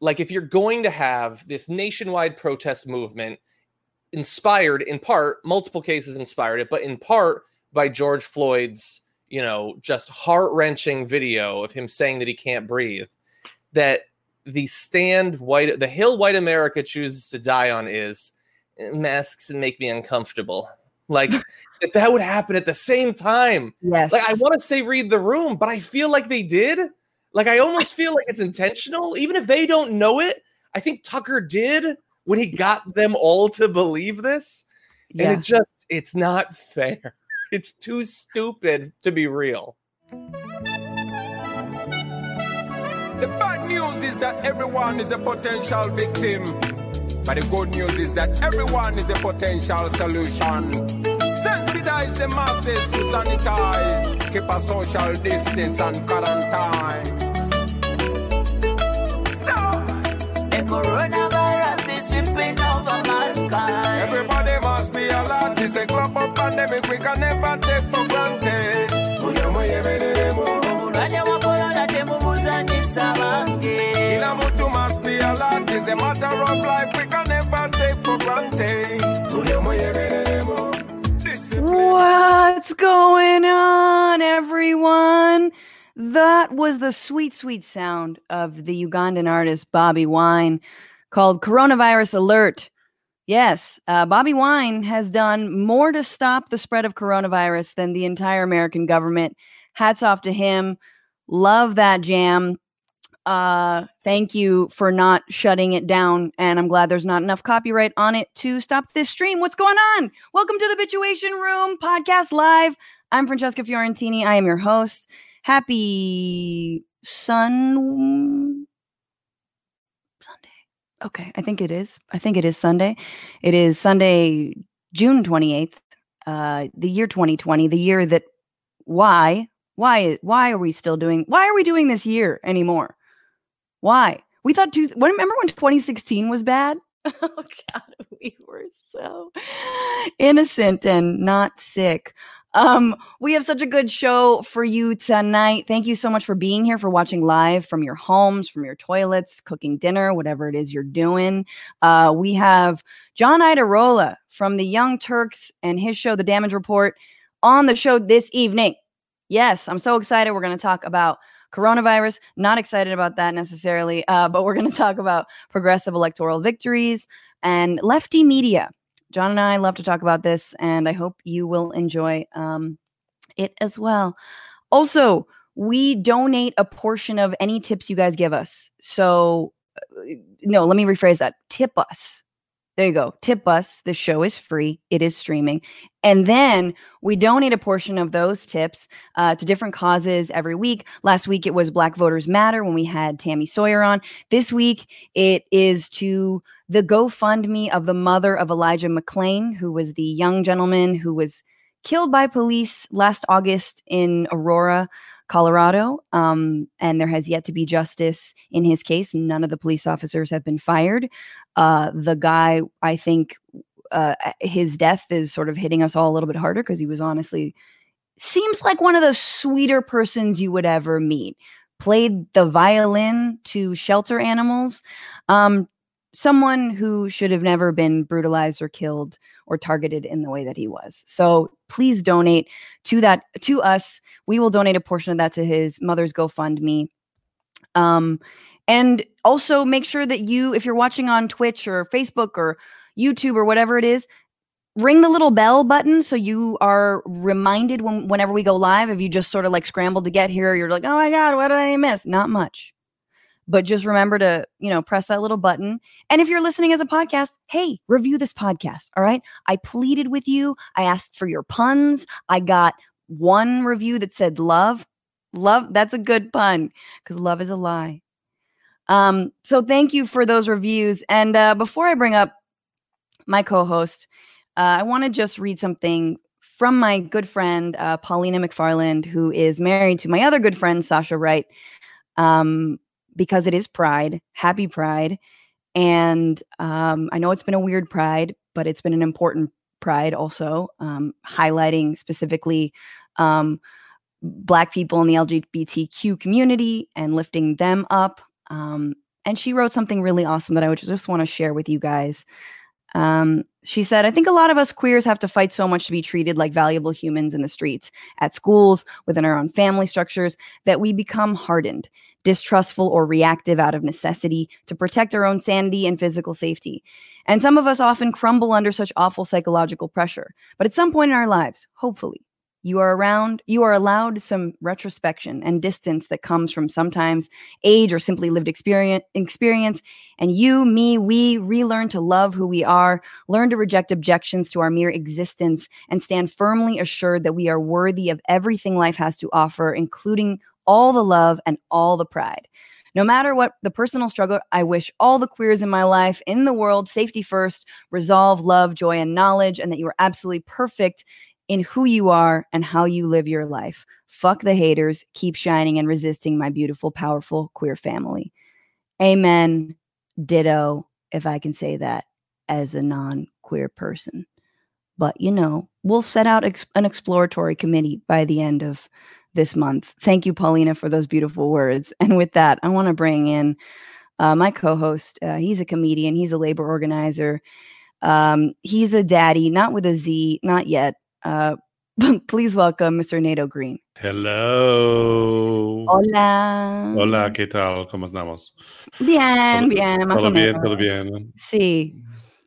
like if you're going to have this nationwide protest movement inspired in part multiple cases inspired it but in part by george floyd's you know just heart-wrenching video of him saying that he can't breathe that the stand white the hill white america chooses to die on is eh, masks and make me uncomfortable. Like that that would happen at the same time. Yes. like i want to say read the room but i feel like they did like i almost feel like it's intentional even if they don't know it i think tucker did when he got them all to believe this and yeah. it just it's not fair it's too stupid to be real The bad news is that everyone is a potential victim. But the good news is that everyone is a potential solution. Sensitize the masses to sanitize. Keep a social distance and quarantine. Stop! The coronavirus is sweeping over mankind. Everybody must be alert. It's a global pandemic we can never take for granted. Obulwadde bwa korona temubuzanyisa bange. Kila mtu must be alert. It's a matter of life we can never take for granted. What's going on, everyone? That was the sweet, sweet sound of the Ugandan artist Bobi Wine called Coronavirus Alert. Yes, uh, Bobi Wine has done more to stop the spread of coronavirus than the entire American government. Hats off to him. Love that jam. Uh, thank you for not shutting it down. And I'm glad there's not enough copyright on it to stop this stream. What's going on? Welcome to the Bituation Room podcast live. I'm Francesca Fiorentini. I am your host. Happy Sun Sunday. Okay, I think it is. I think it is Sunday. It is Sunday, June 28th, uh, the year 2020, the year that why? Why why are we still doing why are we doing this year anymore? Why? We thought two when remember when 2016 was bad? Oh god, we were so innocent and not sick. Um, we have such a good show for you tonight. Thank you so much for being here, for watching live from your homes, from your toilets, cooking dinner, whatever it is you're doing. Uh, we have John Iadarola from the Young Turks and his show, The Damage Report, on the show this evening. Yes, I'm so excited. We're going to talk about coronavirus. Not excited about that necessarily, uh, but we're going to talk about progressive electoral victories and lefty media. John and I love to talk about this, and I hope you will enjoy um, it as well. Also, we donate a portion of any tips you guys give us. So, uh, no, let me rephrase that. Tip us. There you go. Tip us. The show is free. It is streaming. And then we donate a portion of those tips uh, to different causes every week. Last week it was Black Voters Matter when we had Tammy Sawyer on. This week it is to the GoFundMe of the mother of Elijah McClain, who was the young gentleman who was killed by police last August in Aurora. Colorado, um, and there has yet to be justice in his case. None of the police officers have been fired. Uh, the guy, I think, uh, his death is sort of hitting us all a little bit harder because he was honestly seems like one of the sweeter persons you would ever meet. Played the violin to shelter animals. Um, someone who should have never been brutalized or killed or targeted in the way that he was. So please donate to that to us. We will donate a portion of that to his mother's GoFundMe. Um, and also make sure that you, if you're watching on Twitch or Facebook or YouTube or whatever it is, ring the little bell button so you are reminded when whenever we go live. If you just sort of like scrambled to get here, you're like, oh my God, what did I miss? Not much. But just remember to, you know, press that little button. And if you're listening as a podcast, hey, review this podcast. All right. I pleaded with you. I asked for your puns. I got one review that said love. Love, that's a good pun because love is a lie. Um, so thank you for those reviews. And uh, before I bring up my co-host, uh, I want to just read something from my good friend uh, Paulina McFarland, who is married to my other good friend Sasha Wright. Um, because it is Pride. Happy Pride. And um, I know it's been a weird Pride, but it's been an important Pride also, um, highlighting specifically um, Black people in the LGBTQ community and lifting them up. Um, and she wrote something really awesome that I would just want to share with you guys. Um, she said, I think a lot of us queers have to fight so much to be treated like valuable humans in the streets, at schools, within our own family structures, that we become hardened, distrustful, or reactive out of necessity to protect our own sanity and physical safety. And some of us often crumble under such awful psychological pressure. But at some point in our lives, hopefully, you are around, you are allowed some retrospection and distance that comes from sometimes age or simply lived experience, experience. And you, me, we relearn to love who we are, learn to reject objections to our mere existence, and stand firmly assured that we are worthy of everything life has to offer, including all the love and all the pride. No matter what the personal struggle, I wish all the queers in my life, in the world, safety first, resolve, love, joy, and knowledge, and that you are absolutely perfect in who you are and how you live your life. Fuck the haters. Keep shining and resisting my beautiful, powerful queer family. Amen. Ditto, if I can say that as a non queer person. But, you know, we'll set out ex- an exploratory committee by the end of this month. Thank you, Paulina, for those beautiful words. And with that, I want to bring in uh, my co host. Uh, he's a comedian, he's a labor organizer. Um, he's a daddy, not with a Z, not yet, uh, please welcome Mr. Nato Green. Hello. Hola. Hola, ¿qué tal? ¿Cómo estamos? Bien, bien, más todo o bien, menos. todo bien. Sí.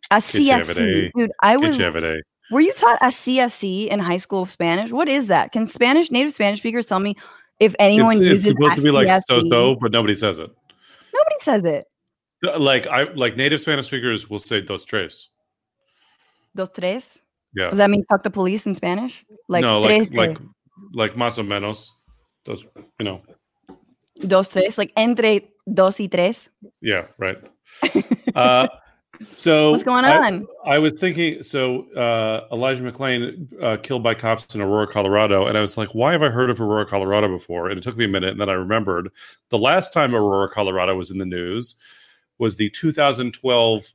Así, así. Dude, I Qué was. chévere. Were you taught así in high school of Spanish? What is that? Can Spanish, native Spanish speakers tell me if anyone It's, it's uses supposed to be like so so, but nobody says it. Nobody says it. Like I like native Spanish speakers will say dos tres. Dos tres. Yeah. Does that mean fuck the police in Spanish? Like no, tres, like like like más o menos. Those you know. dos tres, like entre dos y tres. Yeah, right. uh so What's going I- on? I was thinking, so uh, Elijah McClain uh, killed by cops in Aurora, Colorado, and I was like, why have I heard of Aurora, Colorado before? And it took me a minute, and then I remembered the last time Aurora, Colorado was in the news was the 2012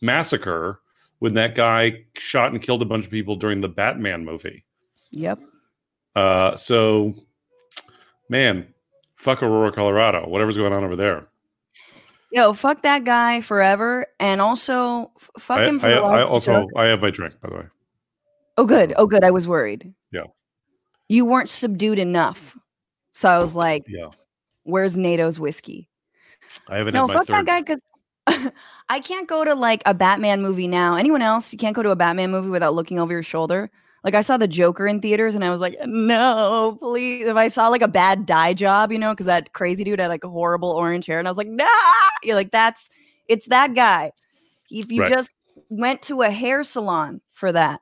massacre when that guy shot and killed a bunch of people during the Batman movie. Yep. Uh, so, man, fuck Aurora, Colorado, whatever's going on over there. Yo, fuck that guy forever, and also f- fuck I, him for I, life I also. I have my drink, by the way. Oh, good. Oh, good. I was worried. Yeah. You weren't subdued enough, so I was like, Yeah, "Where's Nato's whiskey?" I haven't No, fuck third. that guy. Because I can't go to like a Batman movie now. Anyone else? You can't go to a Batman movie without looking over your shoulder. Like I saw the Joker in theaters, and I was like, "No, please!" If I saw like a bad dye job, you know, because that crazy dude had like a horrible orange hair, and I was like, "Nah!" You're like, "That's it's that guy." If you Right. just went to a hair salon for that.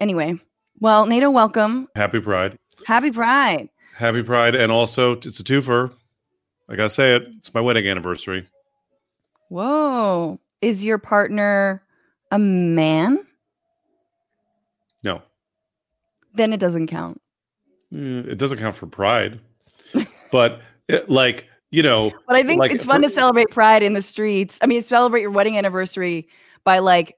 Anyway, well, Nato, welcome. Happy Pride. Happy Pride. Happy Pride, and also it's a twofer. I gotta say it. It's my wedding anniversary. Whoa. Is your partner a man? No, Then it doesn't count. Mm, it doesn't count for Pride, but it, like you know, But I think Like, it's fun to celebrate pride in the streets. I mean, celebrate your wedding anniversary by like,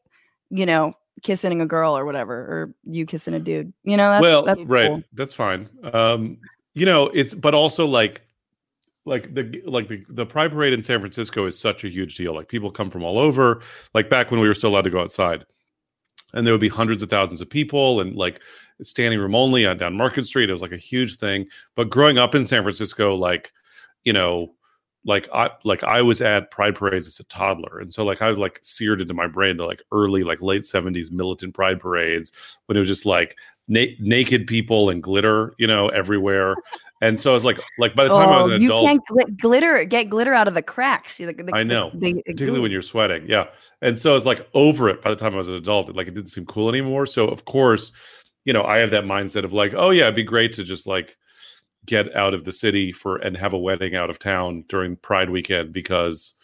you know, kissing a girl or whatever, or you kissing a dude. You know, that's, well, that's right, cool. that's fine. Um, you know, it's but also like, like the like the the Pride Parade in San Francisco is such a huge deal. Like people come from all over. Like back when we were still allowed to go outside, and there would be hundreds of thousands of people, and like standing room only on down Market Street. It was like a huge thing. But growing up in San Francisco, like you know, like I like I was at Pride parades as a toddler, and so like I was like seared into my brain the like early like late seventies militant Pride parades when it was just like na- naked people and glitter, you know, everywhere. And so I was like, like by the time I was Oh, an you adult, can't glit- glitter, get glitter out of the cracks. Like, the- I know, the- particularly when you're sweating, yeah. And so I was like over it by the time I was an adult. Like it didn't seem cool anymore. So of course, you know, I have that mindset of like, oh yeah, it'd be great to just like get out of the city for and have a wedding out of town during Pride weekend because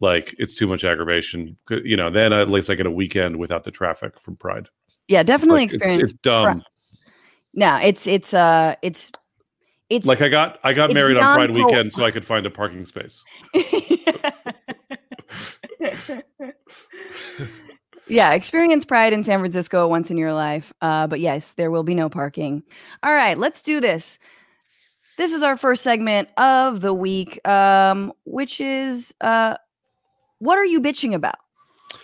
like it's too much aggravation. You know, then at least I get a weekend without the traffic from Pride. yeah, It's definitely like, it's- experience. It's, dumb. No, it's it's uh it's it's Like I got I got It's married on Pride weekend so I could find a parking space. yeah, experience pride in San Francisco once in your life. Uh, but yes, there will be no parking. All right, let's do this. this is our first segment of the week, um, which is uh, what are you bitching about?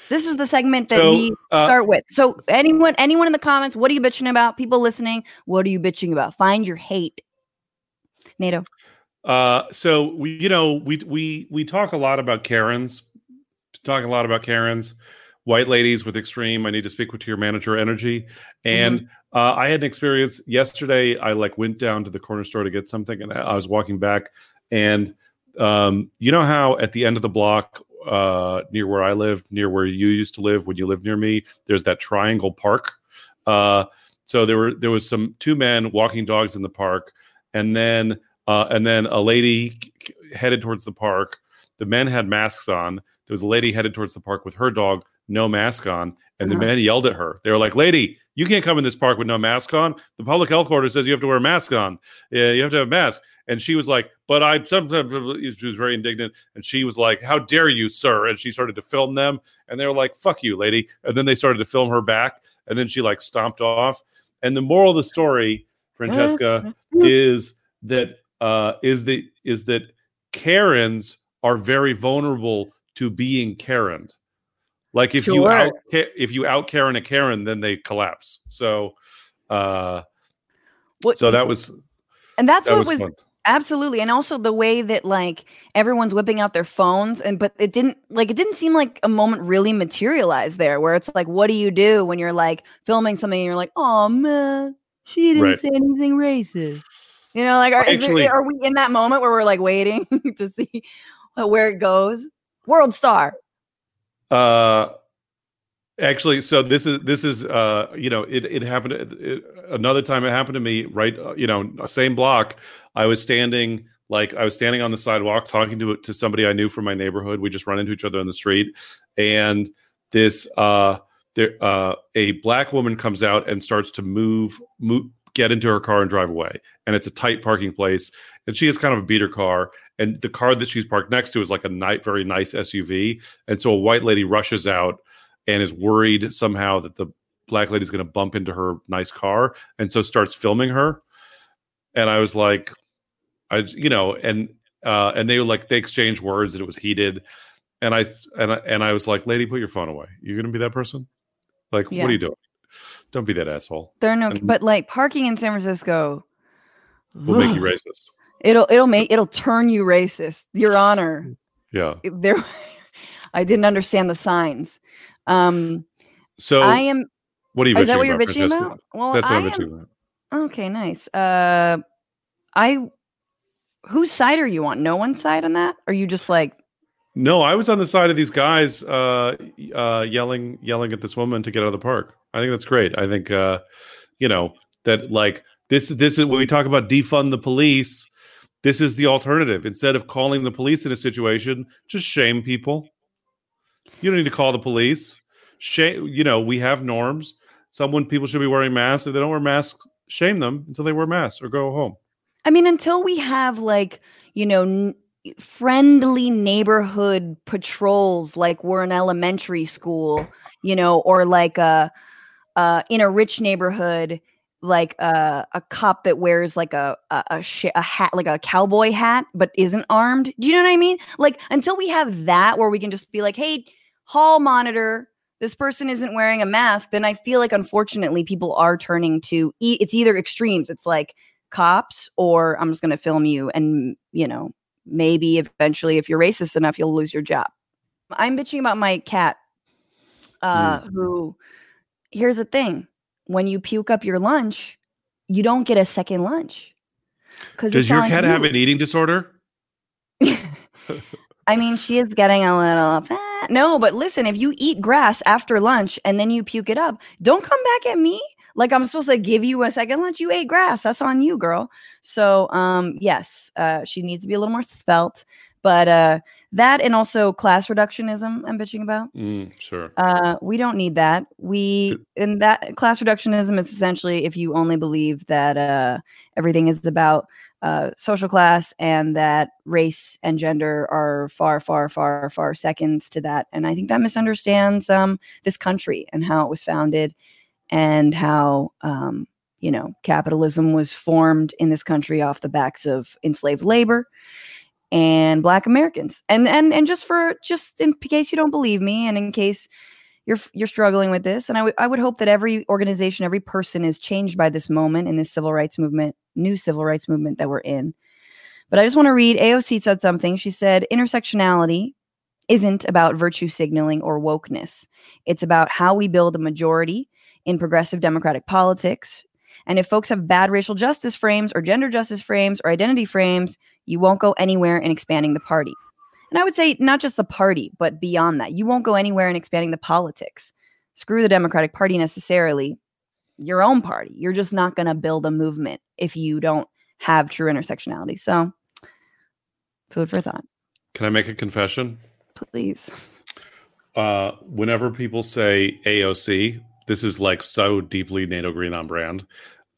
This is the segment that So, we uh, start with. So anyone, anyone in the comments, what are you bitching about? People listening, what are you bitching about? Find your hate. Nato. Uh, so we, you know, we we we talk a lot about Karens, talk a lot about Karens, white ladies with extreme. I need to speak with your manager energy, and uh, I had an experience yesterday. I like went down to the corner store to get something, and I I was walking back, and um, you know how at the end of the block, uh, near where I live, near where you used to live when you lived near me, there's that triangle park. Uh, so there were there was some two men walking dogs in the park, and then uh, and then a lady headed towards the park. The men had masks on. There was a lady headed towards the park with her dog, no mask on, and the Uh-huh. men yelled at her. They were like, "Lady, you can't come in this park with no mask on. The public health order says you have to wear a mask on. Yeah, you have to have a mask." And she was like, "But I sometimes." She was very indignant, and she was like, "How dare you, sir?" And she started to film them, and they were like, "Fuck you, lady." And then they started to film her back, and then she like stomped off. And the moral of the story, Francesca, is that uh, is the is that Karens are very vulnerable to being Karen. Like if you Sure. out if you out Karen a Karen, then they collapse. So, uh, What, so that was and that's that what was, was. Absolutely. And also the way that like everyone's whipping out their phones and but it didn't like it didn't seem like a moment really materialized there where it's like what do you do when you're like filming something and you're like, "Oh man, she didn't Right. say anything racist." You know, like are, is there- are we in that moment where we're like waiting to see where it goes? World star. Uh, actually, so this is this is uh, you know, it it happened it, another time. It happened to me right, uh, you know, same block. I was standing like I was standing on the sidewalk talking to to somebody I knew from my neighborhood. We just run into each other on the street, and this uh, there uh, a black woman comes out and starts to move move get into her car and drive away and it's a tight parking place and she has kind of a beater car and the car that she's parked next to is like a night very nice suv and so a white lady rushes out and is worried somehow that the black lady's going to bump into her nice car and so starts filming her. And i was like i you know and uh and they were like they exchanged words and it was heated. And i and i, and I was like lady put your phone away. You're going to be that person? Like Yeah. what are you doing? Don't be that asshole. There are no And- but like parking in San Francisco we'll make you racist It'll it'll make it'll turn you racist. Your honor. yeah there I didn't understand the signs. Um so I am what are you is that what you're bitching Francesca? about? Well, that's what I i'm bitching about Okay, nice. Uh I whose side are you on? No one's side on that? Are you just like No, I was on the side of these guys uh, uh, yelling, yelling at this woman to get out of the park. I think that's great. I think, uh, you know, that like this, this is when we talk about defund the police. This is the alternative. Instead of calling the police in a situation, just shame people. You don't need to call the police. Shame. You know, we have norms. Someone people should be wearing masks. If they don't wear masks, shame them until they wear masks or go home. I mean, until we have like, you know, n- friendly neighborhood patrols like we're in elementary school, you know, or like a uh in a rich neighborhood like a a cop that wears like a a, a, sh- a hat like a cowboy hat but isn't armed. Do you know what I mean? Like until we have that where we can just be like, "Hey, hall monitor, this person isn't wearing a mask," then I feel like unfortunately people are turning to e- it's either extremes. It's like cops or I'm just going to film you and, you know, maybe eventually if you're racist enough you'll lose your job. I'm bitching about my cat uh who here's the thing. When you puke up your lunch, you don't get a second lunch. Does your cat have an eating disorder? I mean, she is getting a little fat. No, but listen, if you eat grass after lunch and then you puke it up, don't come back at me. Like I'm supposed to give you a second lunch. You ate grass. That's on you, girl. So um yes, uh she needs to be a little more svelte. But uh that and also class reductionism I'm bitching about. Mm, sure. Uh, we don't need that. We and that class reductionism is essentially if you only believe that uh, everything is about uh, social class and that race and gender are far, far, far, far seconds to that. And I think that misunderstands um, this country and how it was founded and how um, you know, capitalism was formed in this country off the backs of enslaved labor and black Americans. And and and just for just in case you don't believe me and in case you're you're struggling with this and I would I would hope that every organization, every person is changed by this moment in this civil rights movement, new civil rights movement that we're in. But I just want to read AOC said something. She said intersectionality isn't about virtue signaling or wokeness. It's about how we build a majority in progressive democratic politics. And if folks have bad racial justice frames or gender justice frames or identity frames, you won't go anywhere in expanding the party. And I would say not just the party, but beyond that. You won't go anywhere in expanding the politics. Screw the Democratic Party necessarily, your own party. You're just not going to build a movement if you don't have true intersectionality. So, food for thought. Can I make a confession? Please. Uh, whenever people say AOC, this is like so deeply Nato Green on brand.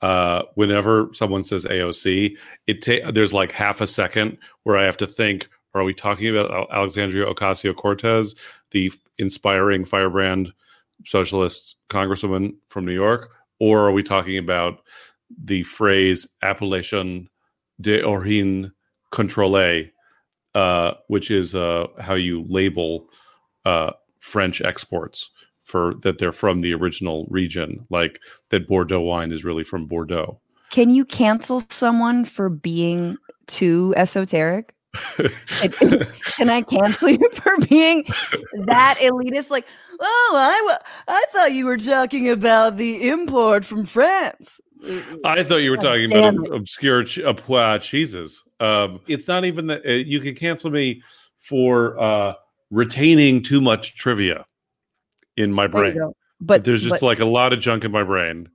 Uh, whenever someone says AOC, it ta- there's like half a second where I have to think: Are we talking about Alexandria Ocasio Cortez, the inspiring firebrand socialist congresswoman from New York, or are we talking about the phrase "appellation d'origine contrôlée," uh, which is uh, how you label uh, French exports for that they're from the original region, like that Bordeaux wine is really from Bordeaux. Can you cancel someone for being too esoteric? Can I cancel you for being that elitist? Like, oh, I, I thought you were talking about the import from France. I thought you were talking about obscure ch- uh, cheeses. Um, it's not even that uh, you can cancel me for uh, retaining too much trivia in my brain. But, there's just but, like a lot of junk in my brain,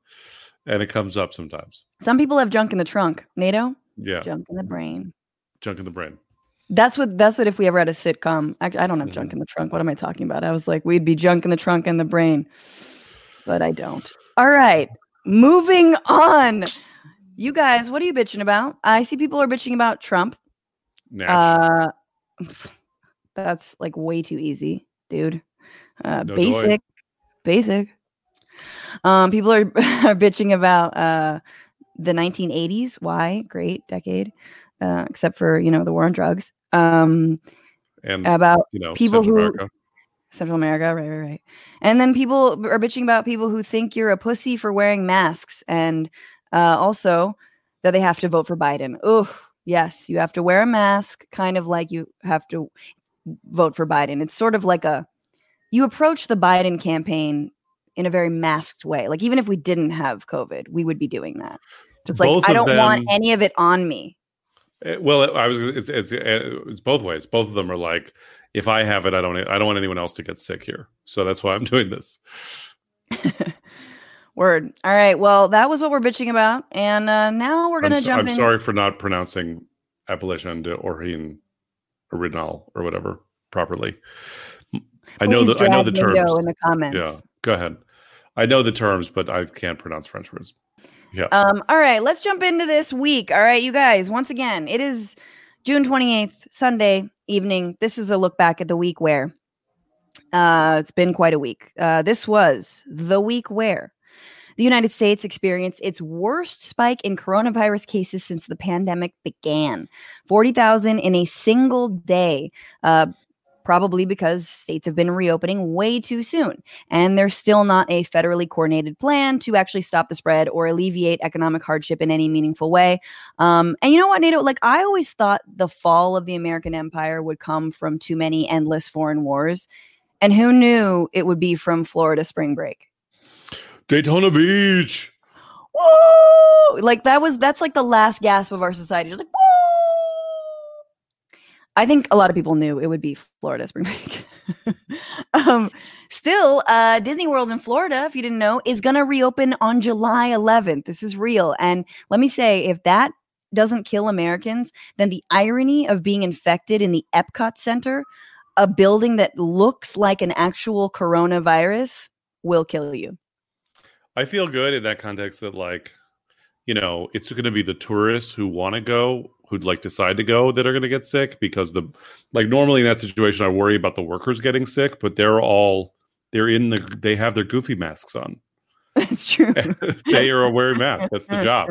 and it comes up sometimes. Some people have junk in the trunk. Nato. Yeah. Junk in the brain. Junk in the brain. That's what. That's what. If we ever had a sitcom, I, I don't have mm-hmm. junk in the trunk. What am I talking about? I was like, we'd be junk in the trunk and the brain, but I don't. All right, moving on. You guys, what are you bitching about? I see people are bitching about Trump. Uh, that's like way too easy, dude. Uh, no basic, basic. Um, people are, are bitching about uh, the 1980s. Why? Great decade, uh, except for you know the war on drugs. Um, and about you know people Central who America. Central America, right, right, right. And then people are bitching about people who think you're a pussy for wearing masks, and uh, also that they have to vote for Biden. Oh, yes, you have to wear a mask, kind of like you have to vote for Biden. It's sort of like a you approach the Biden campaign in a very masked way. Like even if we didn't have COVID, we would be doing that. Just like I don't them, want any of it on me. Eh, well, I was it's it's eh, it's both ways. Both of them are like if I have it, I don't I don't want anyone else to get sick here. So that's why I'm doing this. Word. All right. Well, that was what we're bitching about, and uh, now we're gonna I'm, jump. I'm in. sorry for not pronouncing appellation de origine original or whatever properly. I know the I know the terms in the comments. Yeah, go ahead. I know the terms, but I can't pronounce French words. Yeah. Um. All right, let's jump into this week. All right, you guys. Once again, it is June twenty eighth, Sunday evening. This is a look back at the week where. Uh, it's been quite a week. Uh, this was the week where the United States experienced its worst spike in coronavirus cases since the pandemic began 40,000 in a single day. Uh, probably because states have been reopening way too soon. And there's still not a federally coordinated plan to actually stop the spread or alleviate economic hardship in any meaningful way. Um, and you know what, Nato? Like, I always thought the fall of the American empire would come from too many endless foreign wars. And who knew it would be from Florida spring break? Daytona Beach. Woo! Like that was that's like the last gasp of our society. Just like woo! I think a lot of people knew it would be Florida spring break. um, still, uh, Disney World in Florida, if you didn't know, is going to reopen on July 11th. This is real. And let me say, if that doesn't kill Americans, then the irony of being infected in the Epcot Center, a building that looks like an actual coronavirus, will kill you. I feel good in that context that, like, you know, it's going to be the tourists who want to go who'd like decide to go that are going to get sick because the like normally in that situation I worry about the workers getting sick, but they're all they're in the they have their goofy masks on. That's true. they are wearing masks. That's the job.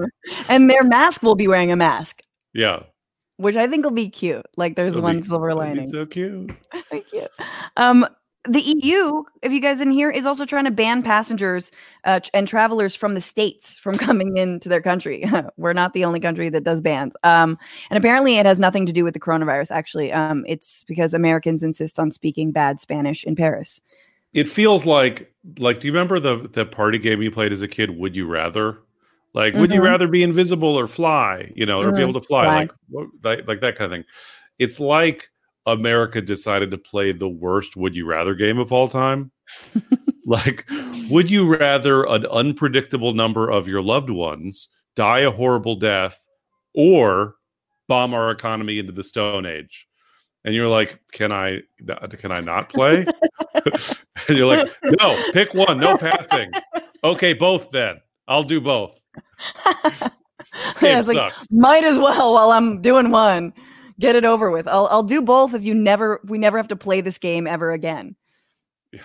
and their mask will be wearing a mask, Yeah. which I think will be cute. Like there's It'll one be- silver lining. so cute. Thank you. Um, the EU, if you guys didn't hear, is also trying to ban passengers uh, and travelers from the states from coming into their country. We're not the only country that does bans. Um, and apparently, it has nothing to do with the coronavirus. Actually, um, it's because Americans insist on speaking bad Spanish in Paris. It feels like like do you remember the the party game you played as a kid? Would you rather? Like, would you Mhm. rather be invisible or fly? You know, or be Mhm. able to fly, Fly. like what, like like that kind of thing. It's like America decided to play the worst would you rather game of all time. like, would you rather an unpredictable number of your loved ones die a horrible death or bomb our economy into the stone age? And you're like, can I can I not play? and you're like, no, pick one, no passing. Okay, both then. I'll do both. This game It's like, sucks. Might as well while I'm doing one. Get it over with. I'll I'll do both if you never we never have to play this game ever again. Yeah.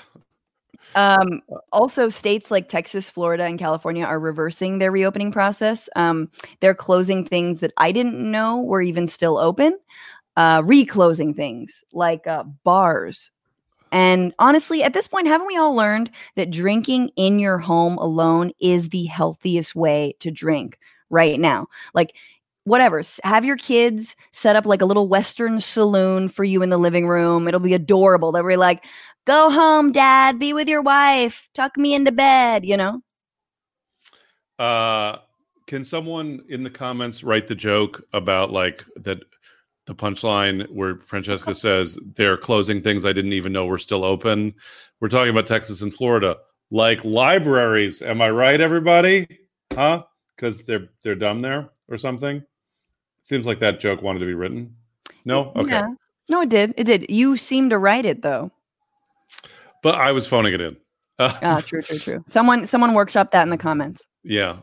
Um also states like Texas, Florida, and California are reversing their reopening process. Um they're closing things that I didn't know were even still open. Uh reclosing things like uh bars. And honestly, at this point, haven't we all learned that drinking in your home alone is the healthiest way to drink right now? Like whatever have your kids set up like a little western saloon for you in the living room it'll be adorable they'll be like go home dad be with your wife tuck me into bed you know Uh, can someone in the comments write the joke about like that the punchline where Francesca says they're closing things I didn't even know were still open? We're talking about Texas and Florida, like libraries. Am I right, everybody? Huh? Because they're they're dumb there or something. Seems like that joke wanted to be written. No, okay. Yeah. no it did it did you seem to write it though But I was phoning it in. Uh, ah true true true someone someone workshop that in the comments Yeah,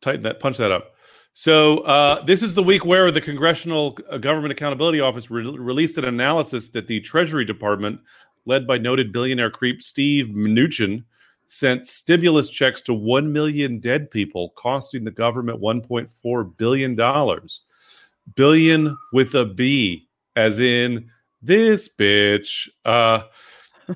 tighten that, punch that up. So uh, this is the week where the Congressional uh, Government Accountability Office re- released an analysis that the Treasury Department, led by noted billionaire creep Steve Mnuchin, sent stimulus checks to one million dead people, costing the government 1.4 billion dollars. Billion with a B, as in this bitch. Uh,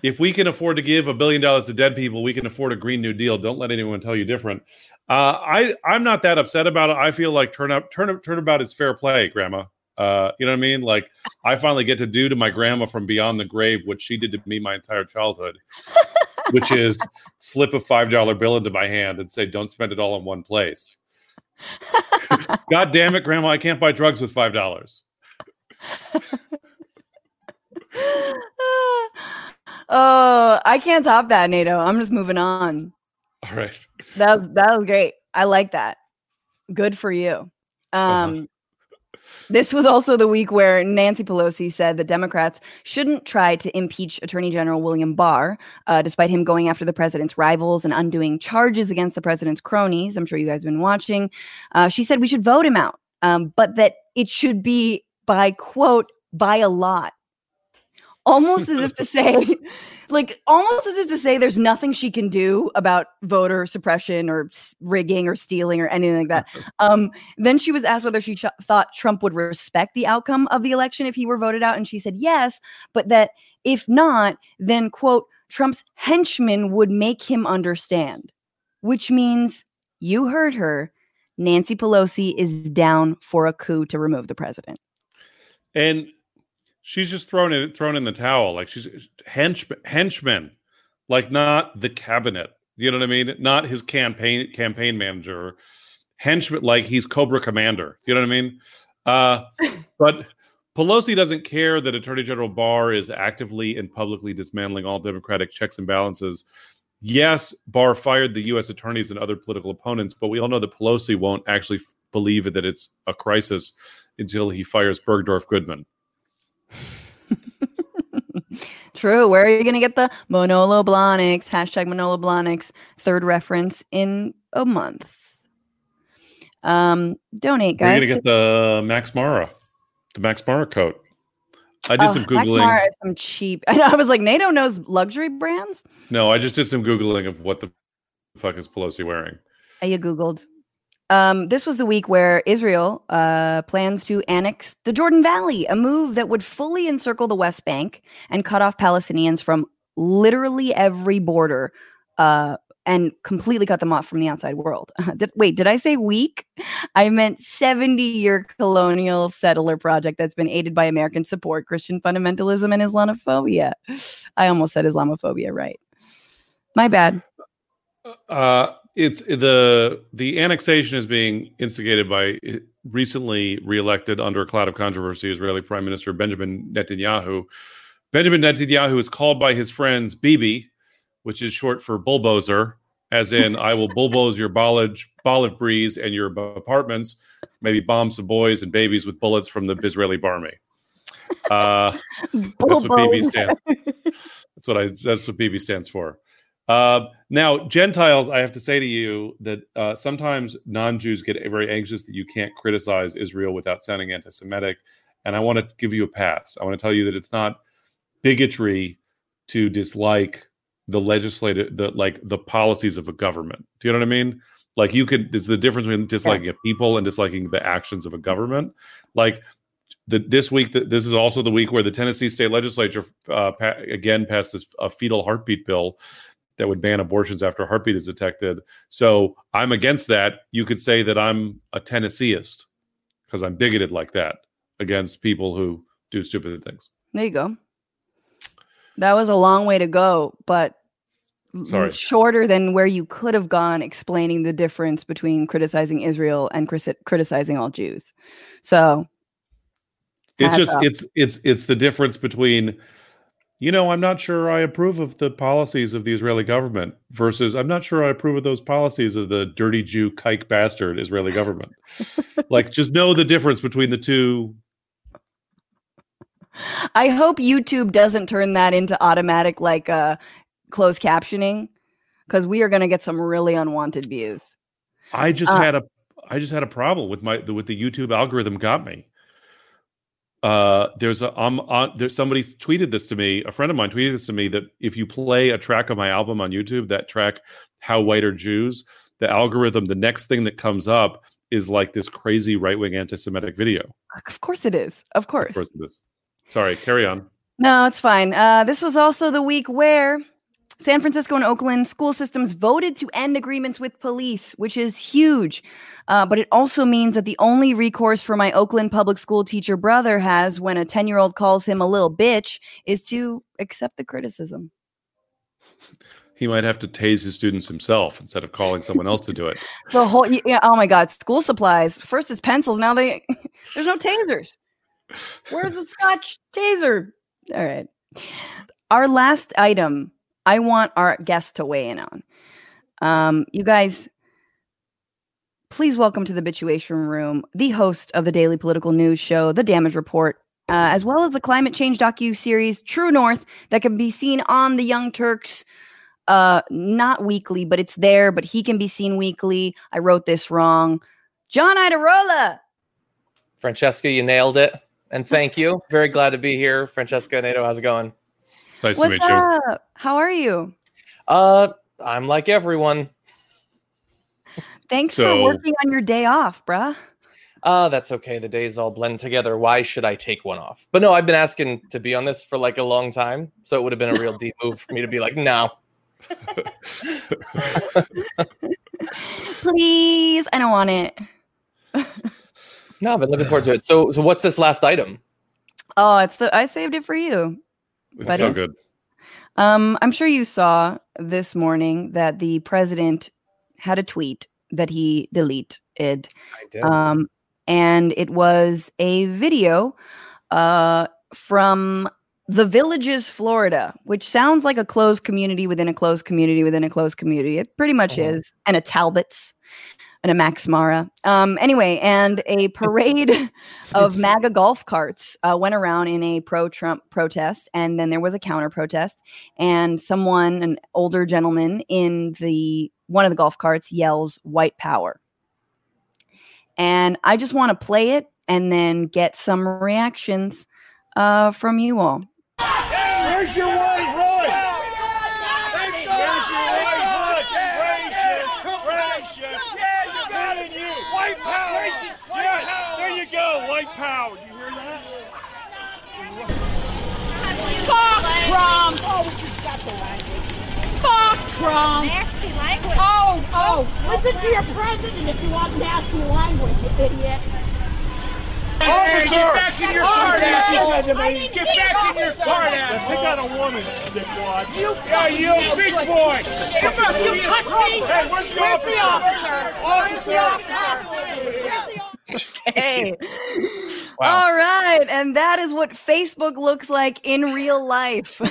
if we can afford to give a billion dollars to dead people, we can afford a Green New Deal. Don't let anyone tell you different. Uh, I I'm not that upset about it. I feel like turn up turn up turnabout is fair play, Grandma. Uh, you know what I mean? Like I finally get to do to my grandma from beyond the grave what she did to me my entire childhood, which is slip a five dollar bill into my hand and say, "Don't spend it all in one place." God damn it, Grandma! I can't buy drugs with five dollars. oh i can't top that nato i'm just moving on All right. that was that was great i like that good for you um This was also the week where Nancy Pelosi said the Democrats shouldn't try to impeach Attorney General William Barr, uh, despite him going after the president's rivals and undoing charges against the president's cronies. I'm sure you guys have been watching. Uh, she said we should vote him out, um, but that it should be by quote, by a lot. Almost as if to say, like, almost as if to say there's nothing she can do about voter suppression or rigging or stealing or anything like that. Um, then she was asked whether she ch- thought Trump would respect the outcome of the election if he were voted out. And she said yes, but that if not, then, quote, Trump's henchmen would make him understand, which means you heard her. Nancy Pelosi is down for a coup to remove the president. And she's just thrown it thrown in the towel. Like she's hench, henchmen, like not the cabinet. You know what I mean? Not his campaign campaign manager. Henchman, like he's Cobra Commander. You know what I mean? Uh, but Pelosi doesn't care that Attorney General Barr is actively and publicly dismantling all Democratic checks and balances. Yes, Barr fired the U.S. attorneys and other political opponents, but we all know that Pelosi won't actually believe that it's a crisis until he fires Bergdorf Goodman. True. Where are you going to get the Manolo Blahniks? Hashtag Manolo Blahniks. Third reference in a month. Um, donate, guys. you gonna get the Max Mara, the Max Mara coat? I did Oh, some Max googling. Mara is some cheap. I know. I was like, Nato knows luxury brands. No, I just did some googling of what the fuck is Pelosi wearing? You Googled. Um, this was the week where Israel uh, plans to annex the Jordan Valley, a move that would fully encircle the West Bank and cut off Palestinians from literally every border uh, and completely cut them off from the outside world. did, wait, did I say week? I meant 70 year colonial settler project that's been aided by American support, Christian fundamentalism, and Islamophobia. I almost said Islamophobia, right? My bad. Uh, it's the the annexation is being instigated by recently reelected under a cloud of controversy Israeli Prime Minister Benjamin Netanyahu. Benjamin Netanyahu is called by his friends Bibi, which is short for bulldozer, as in I will bulldoze your Bolage, Boliv breeze and your apartments, maybe bomb some boys and babies with bullets from the Israeli barmy. Uh, that's what BB stands. That's what I. That's what BB stands for. Uh, now, Gentiles, I have to say to you that uh, sometimes non-Jews get very anxious that you can't criticize Israel without sounding anti-Semitic, and I want to give you a pass. I want to tell you that it's not bigotry to dislike the legislative, the like the policies of a government. Do you know what I mean? Like you could. There's the difference between disliking a people and disliking the actions of a government. Like the, this week, the, this is also the week where the Tennessee state legislature uh, pa- again passed this a fetal heartbeat bill that would ban abortions after a heartbeat is detected. So I'm against that. You could say that I'm a Tennesseeist because I'm bigoted like that against people who do stupid things. There you go. That was a long way to go, but Sorry. shorter than where you could have gone explaining the difference between criticizing Israel and criti- criticizing all Jews. So It's just off. it's it's it's the difference between you know, I'm not sure I approve of the policies of the Israeli government versus I'm not sure I approve of those policies of the dirty Jew kike bastard Israeli government. like just know the difference between the two I hope YouTube doesn't turn that into automatic like uh closed captioning because we are going to get some really unwanted views. I just Uh, had a I just had a problem with my with the YouTube algorithm got me. Uh, there's a I'm on there's somebody tweeted this to me. A friend of mine tweeted this to me that if you play a track of my album on YouTube, that track "How White Are Jews," the algorithm, the next thing that comes up is like this crazy right wing anti-Semitic video. Of course it is. Of course. Of course, it is. Sorry, carry on. No, it's fine. Uh, this was also the week where San Francisco and Oakland school systems voted to end agreements with police, which is huge. Uh, but it also means that the only recourse for my Oakland public school teacher brother has when a 10 year old calls him a little bitch is to accept the criticism. He might have to tase his students himself instead of calling someone else to do it. The whole, yeah, oh my God, school supplies. First it's pencils. Now they, there's no tasers. Where's the scotch taser? All right. Our last item, I want our guest to weigh in on. Um, you guys, please welcome to the Bituation Room the host of the daily political news show, The Damage Report, uh, as well as the climate change docu series True North that can be seen on the Young Turks. Uh, not weekly, but it's there. But he can be seen weekly. I wrote this wrong. John Iadarola. Francesca, you nailed it. And thank you. Very glad to be here. Francesca Nato, how's it going? Nice What's to meet you. up? How are you? Uh, I'm like everyone. Thanks for working on your day off, bruh. Uh, that's okay. The days all blend together. Why should I take one off? But no, I've been asking to be on this for like a long time. So it would have been a real deep move for me to be like, no. Please, I don't want it. No, I've been looking forward to it. So so what's this last item? Oh, it's the I saved it for you. It's Buddy? so good. Um, I'm sure you saw this morning that the president had a tweet that he deleted. I did. Um, and it was a video uh, from the Villages, Florida, which sounds like a closed community within a closed community within a closed community. It pretty much Mhm. is. And a Talbot's and a Max Mara. Um, anyway, and a parade of MAGA golf carts uh, went around in a pro Trump protest. And then there was a counter protest. And someone, an older gentleman in the one of the golf carts, yells, white power. And I just want to play it and then get some reactions uh, from you all. Where's your Trump! Nasty language. Oh, oh, listen to your president if you want nasty language, you idiot. Officer! Get back in your car, Officer! that's what he said to I me. didn't Get back in your car, Let's pick out a woman, dickwad. You Yeah, you, big boy. piece of shit. You touched me? Hey, where's the Where's officer? officer? Where's the Officer. officer? Where's the officer? Hey. Wow. All right. And that is what Facebook looks like in real life.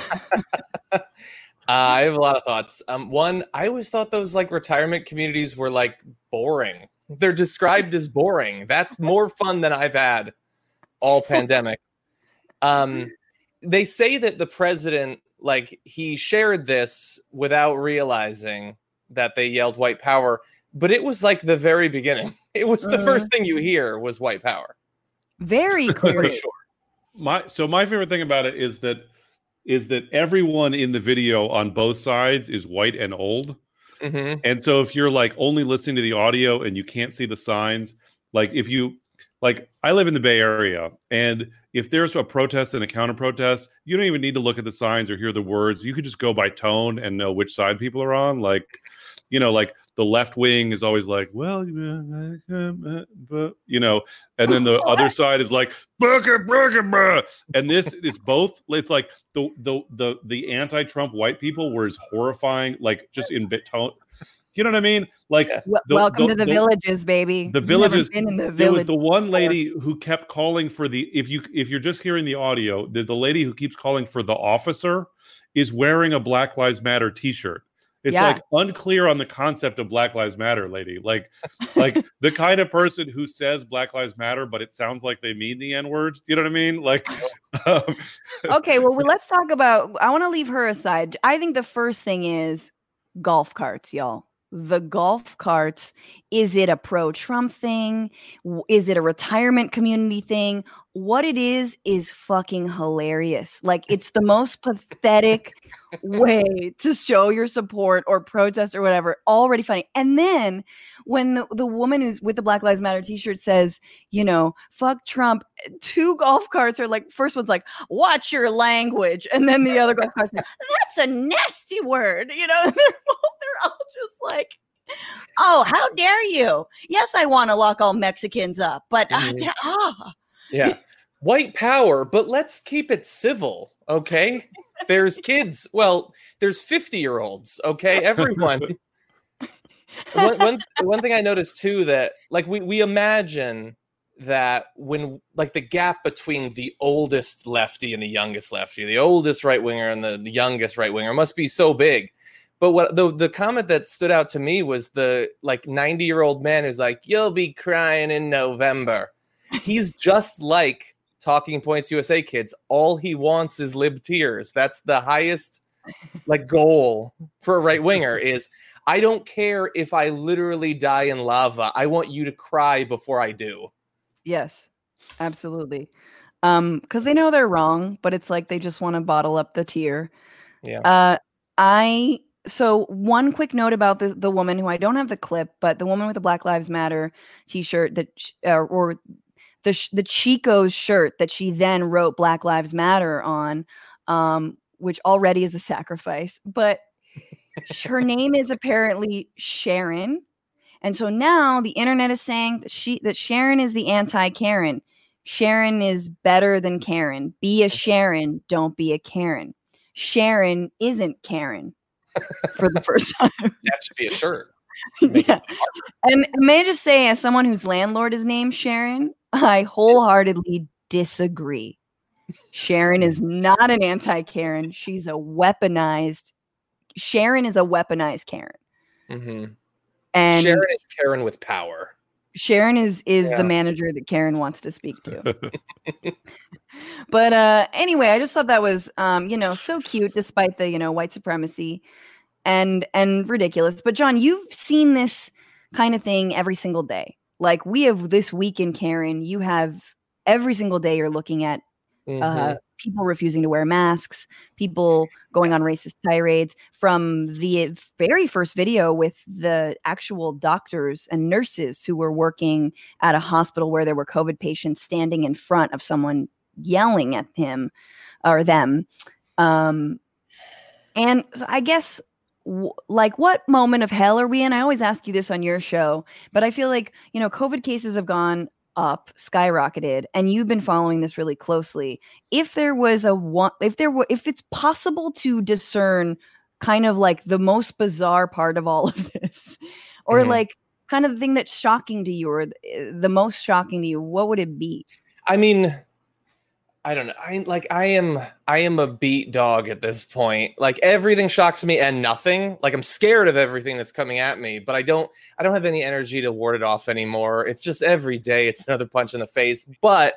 Uh, I have a lot of thoughts. Um, one, I always thought those like retirement communities were like boring. They're described as boring. That's more fun than I've had all pandemic. Um, they say that the president, like, he shared this without realizing that they yelled white power, but it was like the very beginning. It was the Uh. first thing you hear was white power. Very clear. sure. my so my favorite thing about it is that is that everyone in the video on both sides is white and old. Mhm. And so if you're like only listening to the audio and you can't see the signs, like if you like I live in the Bay Area and if there's a protest and a counter protest, you don't even need to look at the signs or hear the words. You could just go by tone and know which side people are on. Like, you know, like the left wing is always like, well, you know, um, uh, and then the other side is like, and this it's both. It's like the the the the anti-Trump white people were as horrifying, like just in bit tone. You know what I mean? Like the- Welcome the- to the, the- villages, baby. the villages- Been in the there was village. the one lady who kept calling for the if you if you're just hearing the audio, there's the lady who keeps calling for the officer is wearing a Black Lives Matter t-shirt. It's Yeah. like unclear on the concept of Black Lives Matter, lady. Like like the kind of person who says Black Lives Matter, but it sounds like they mean the N-word. You know what I mean? Like um, okay, well, well, let's talk about. I want to leave her aside. I think the first thing is golf carts, y'all. The golf carts. Is it a pro Trump thing? Is it a retirement community thing? What it is is fucking hilarious. Like it's the most pathetic way to show your support or protest or whatever. Already funny. And then when the, the woman who's with the Black Lives Matter t-shirt says, you know, fuck Trump, two golf carts are like, first one's like, watch your language. And then the other golf cart's like, that's a nasty word. You know, and they're, both, they're all just like, oh, how dare you? Yes, I want to lock all Mexicans up, but uh, Mhm. da- ah. Yeah. White power, but let's keep it civil, okay? There's kids. Well, there's 50 year olds, okay? Everyone. one, one, one thing I noticed too that, like, we, we imagine that when, like, the gap between the oldest lefty and the youngest lefty, the oldest right winger and the, the youngest right winger must be so big. But what the, the comment that stood out to me was the like 90 year old man who's like, You'll be crying in November he's just like talking points usa kids all he wants is lib tears that's the highest like goal for a right winger is i don't care if i literally die in lava i want you to cry before i do Yes, absolutely. Um, because they know they're wrong, but it's like they just want to bottle up the tear. Yeah. Uh, I so one quick note about the the woman who I don't have the clip, but the woman with the Black Lives Matter T-shirt that uh, or the sh- the Chico's shirt that she then wrote Black Lives Matter on, um, which already is a sacrifice, but her name is apparently Sharon. And so now the internet is saying that she that Sharon is the anti-Karen. Sharon is better than Karen. Be a Sharon, don't be a Karen. Sharon isn't Karen for the first time. that should be a shirt yeah. And may I just say, as someone whose landlord is named Sharon, I wholeheartedly disagree. Sharon is not an anti-Karen. She's a weaponized. Sharon is a weaponized Karen. Mhm. And sharon is karen with power Sharon is is Yeah. the manager that Karen wants to speak to. but uh anyway, I just thought that was um, you know, so cute despite the, you know, white supremacy and and ridiculous. But John, you've seen this kind of thing every single day. Like we have this week in Karen, you have every single day you're looking at Mhm. uh, people refusing to wear masks, people going on racist tirades. From the very first video with the actual doctors and nurses who were working at a hospital where there were COVID patients standing in front of someone yelling at him or them. Um, and so I guess, like, what moment of hell are we in? I always ask you this on your show, but I feel like, you know, COVID cases have gone up, skyrocketed, and you've been following this really closely. If there was a one, if there were, if it's possible to discern kind of like the most bizarre part of all of this, or Mhm. like kind of the thing that's shocking to you, or the most shocking to you, what would it be? I mean, I don't know. I like I am I am a beat dog at this point. Like everything shocks me and nothing. Like I'm scared of everything that's coming at me, but I don't I don't have any energy to ward it off anymore. It's just every day it's another punch in the face. But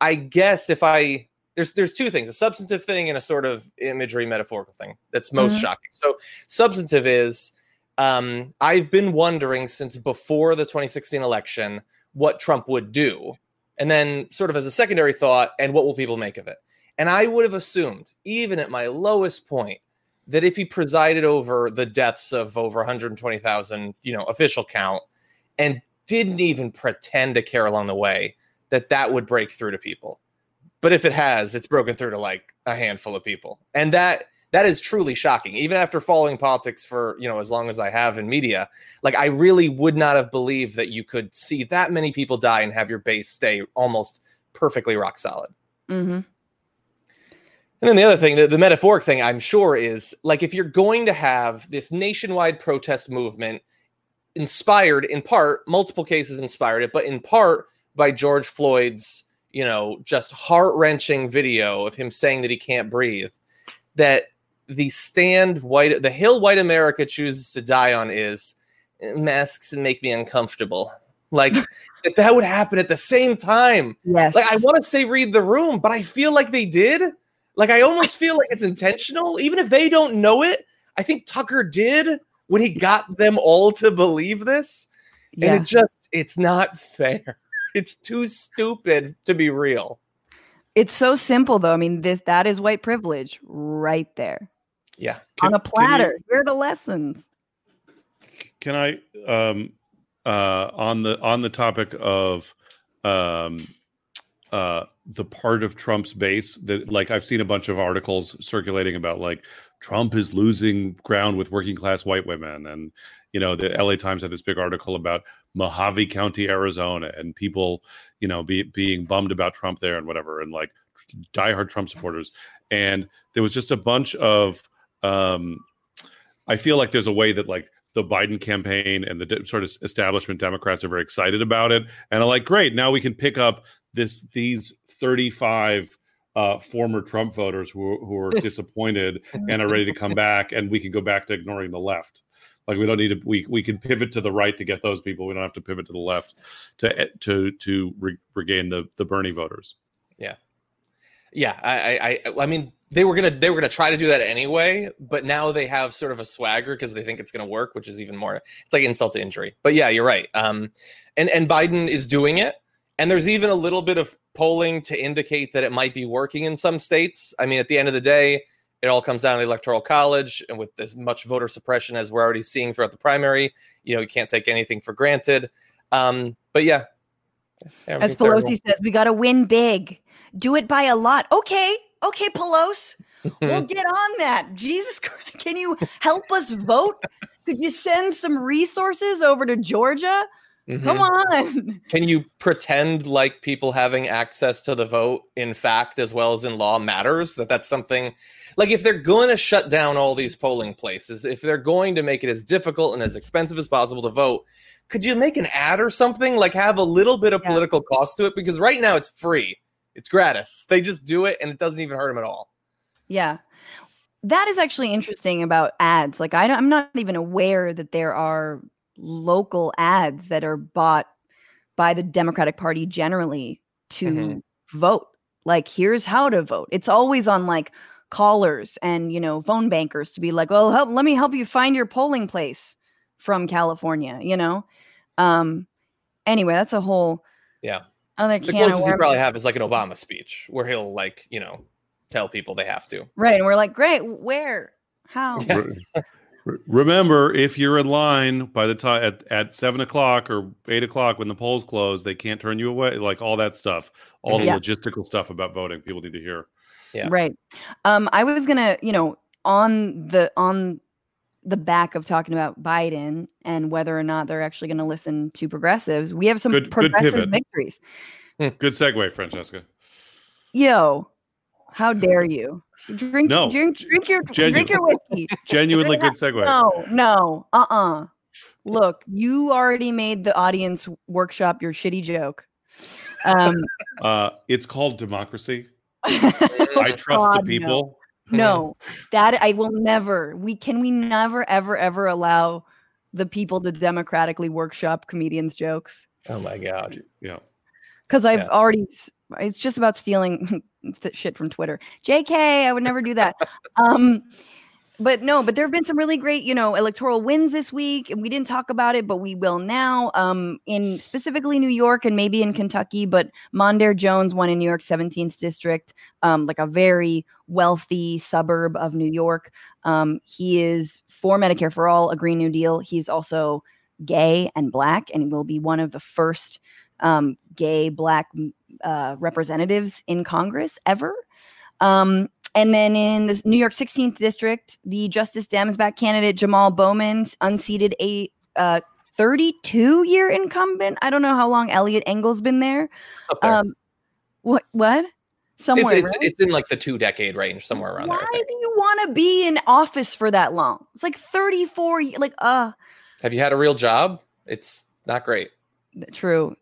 I guess if I there's there's two things, a substantive thing and a sort of imagery metaphorical thing that's most Mhm. shocking. So substantive is um I've been wondering since before the 2016 election what Trump would do and then sort of as a secondary thought and what will people make of it? And i would have assumed even at my lowest point that if he presided over the deaths of over 120,000 you know official count and didn't even pretend to care along the way that that would break through to people. But if it has it's broken through to like a handful of people. And that that is truly shocking even after following politics for you know as long as i have in media like I really would not have believed that you could see that many people die and have your base stay almost perfectly rock solid. Mm-hmm. And then the other thing, the, the metaphoric thing, I'm sure is like if you're going to have this nationwide protest movement inspired in part, multiple cases inspired it, but in part by George Floyd's, you know, just heart wrenching video of him saying that he can't breathe, that the stand white, the hill white America chooses to die on is "Eh, masks and make me uncomfortable. Like that, that would happen at the same time. Yes. Like I want to say read the room, but I feel like they did. Like I almost feel like it's intentional, even if they don't know it. I think Tucker did when he got them all to believe this. yeah. And it just it's not fair. It's too stupid to be real. It's so simple though. I mean, this that is white privilege right there Yeah. on a Can- can you- platter. Here are the lessons. can I um uh on the on the topic of um uh the part of Trump's base that like I've seen a bunch of articles circulating about like Trump is losing ground with working class white women and you know the LA Times had this big article about Mohave County Arizona and people you know be, being bummed about Trump there and whatever and like diehard Trump supporters and there was just a bunch of um I feel like there's a way that like the Biden campaign and the de- sort of establishment Democrats are very excited about it, and are like, great, now we can pick up this these 35 uh, former Trump voters who who are disappointed and are ready to come back, and we can go back to ignoring the left. Like we don't need to we we can pivot to the right to get those people. We don't have to pivot to the left to to to re- regain the the Bernie voters. Yeah, I, I, I, I mean, they were gonna, they were gonna try to do that anyway, but now they have sort of a swagger because they think it's gonna work, which is even more. It's like insult to injury. But yeah, you're right. Um, and and Biden is doing it, and there's even a little bit of polling to indicate that it might be working in some states. I mean, at the end of the day, it all comes down to the electoral college, and with as much voter suppression as we're already seeing throughout the primary, you know, you can't take anything for granted. Um, but yeah, Yeah, As everything's terrible. Pelosi says, we got to win big. Do it by a lot. Okay. Okay, Pelosi. We'll get on that. Jesus Christ. Can you help us vote? Could you send some resources over to Georgia? Come Mhm. on. Can you pretend like people having access to the vote in fact as well as in law matters? That that's something like if they're going to shut down all these polling places, if they're going to make it as difficult and as expensive as possible to vote, could you make an ad or something like have a little bit of Yeah. political cost to it because right now it's free. It's gratis. They just do it and it doesn't even hurt them at all. Yeah. That is actually interesting about ads. Like I don't, I'm not even aware that there are local ads that are bought by the Democratic Party generally to Mhm. vote. Like here's how to vote. It's always on like callers and you know phone bankers to be like, "Well, help let me help you find your polling place from California," you know? Um anyway, that's a whole Yeah. Other The can of closest you probably have is like an Obama speech where he'll like, you know, tell people they have to. Right. And we're like, great. Where? How? Yeah. Re- re- Remember, if you're in line by the time at, at seven o'clock or eight o'clock when the polls close, they can't turn you away. Like all that stuff, all the Yeah. logistical stuff about voting, people need to hear. Yeah. Right. Um, I was gonna, you know, on the on the back of talking about Biden and whether or not they're actually going to listen to progressives, we have some Good- good progressive pivot. victories. Good segue, Francesca. Yo, how dare you? Drink, No. drink, drink your, Genu- drink your whiskey. Genuinely good segue. No, no, uh, uh Look, you already made the audience workshop your shitty joke. Um, Uh, it's called democracy. I trust God, the people. No, that I will never. We can we never ever ever allow the people to democratically workshop comedians' jokes Oh my god. Yeah. because I've Yeah. already. It's just about stealing shit from Twitter. Jk, I would never do that. um, but no, but there have been some really great, you know, electoral wins this week, and we didn't talk about it, but we will now. Um, in specifically New York and maybe in Kentucky, but Mondaire Jones won in New York's 17th district, um, like a very wealthy suburb of New York. Um, he is for Medicare for all, a Green New Deal. He's also gay and black, and will be one of the first um, gay black uh, representatives in Congress ever. Um, and then in the New York 16th district, the Justice Dems back candidate Jamal Bowman unseated a uh, 32 year incumbent. I don't know how long Eliot Engel's been there. There. Um, what? What? Somewhere. it's, it's, right? it's in like the two decade range, somewhere around Why there. Think. do you want to be in office for that long? It's like 34 ye- like uh Have you had a real job? It's not great. true.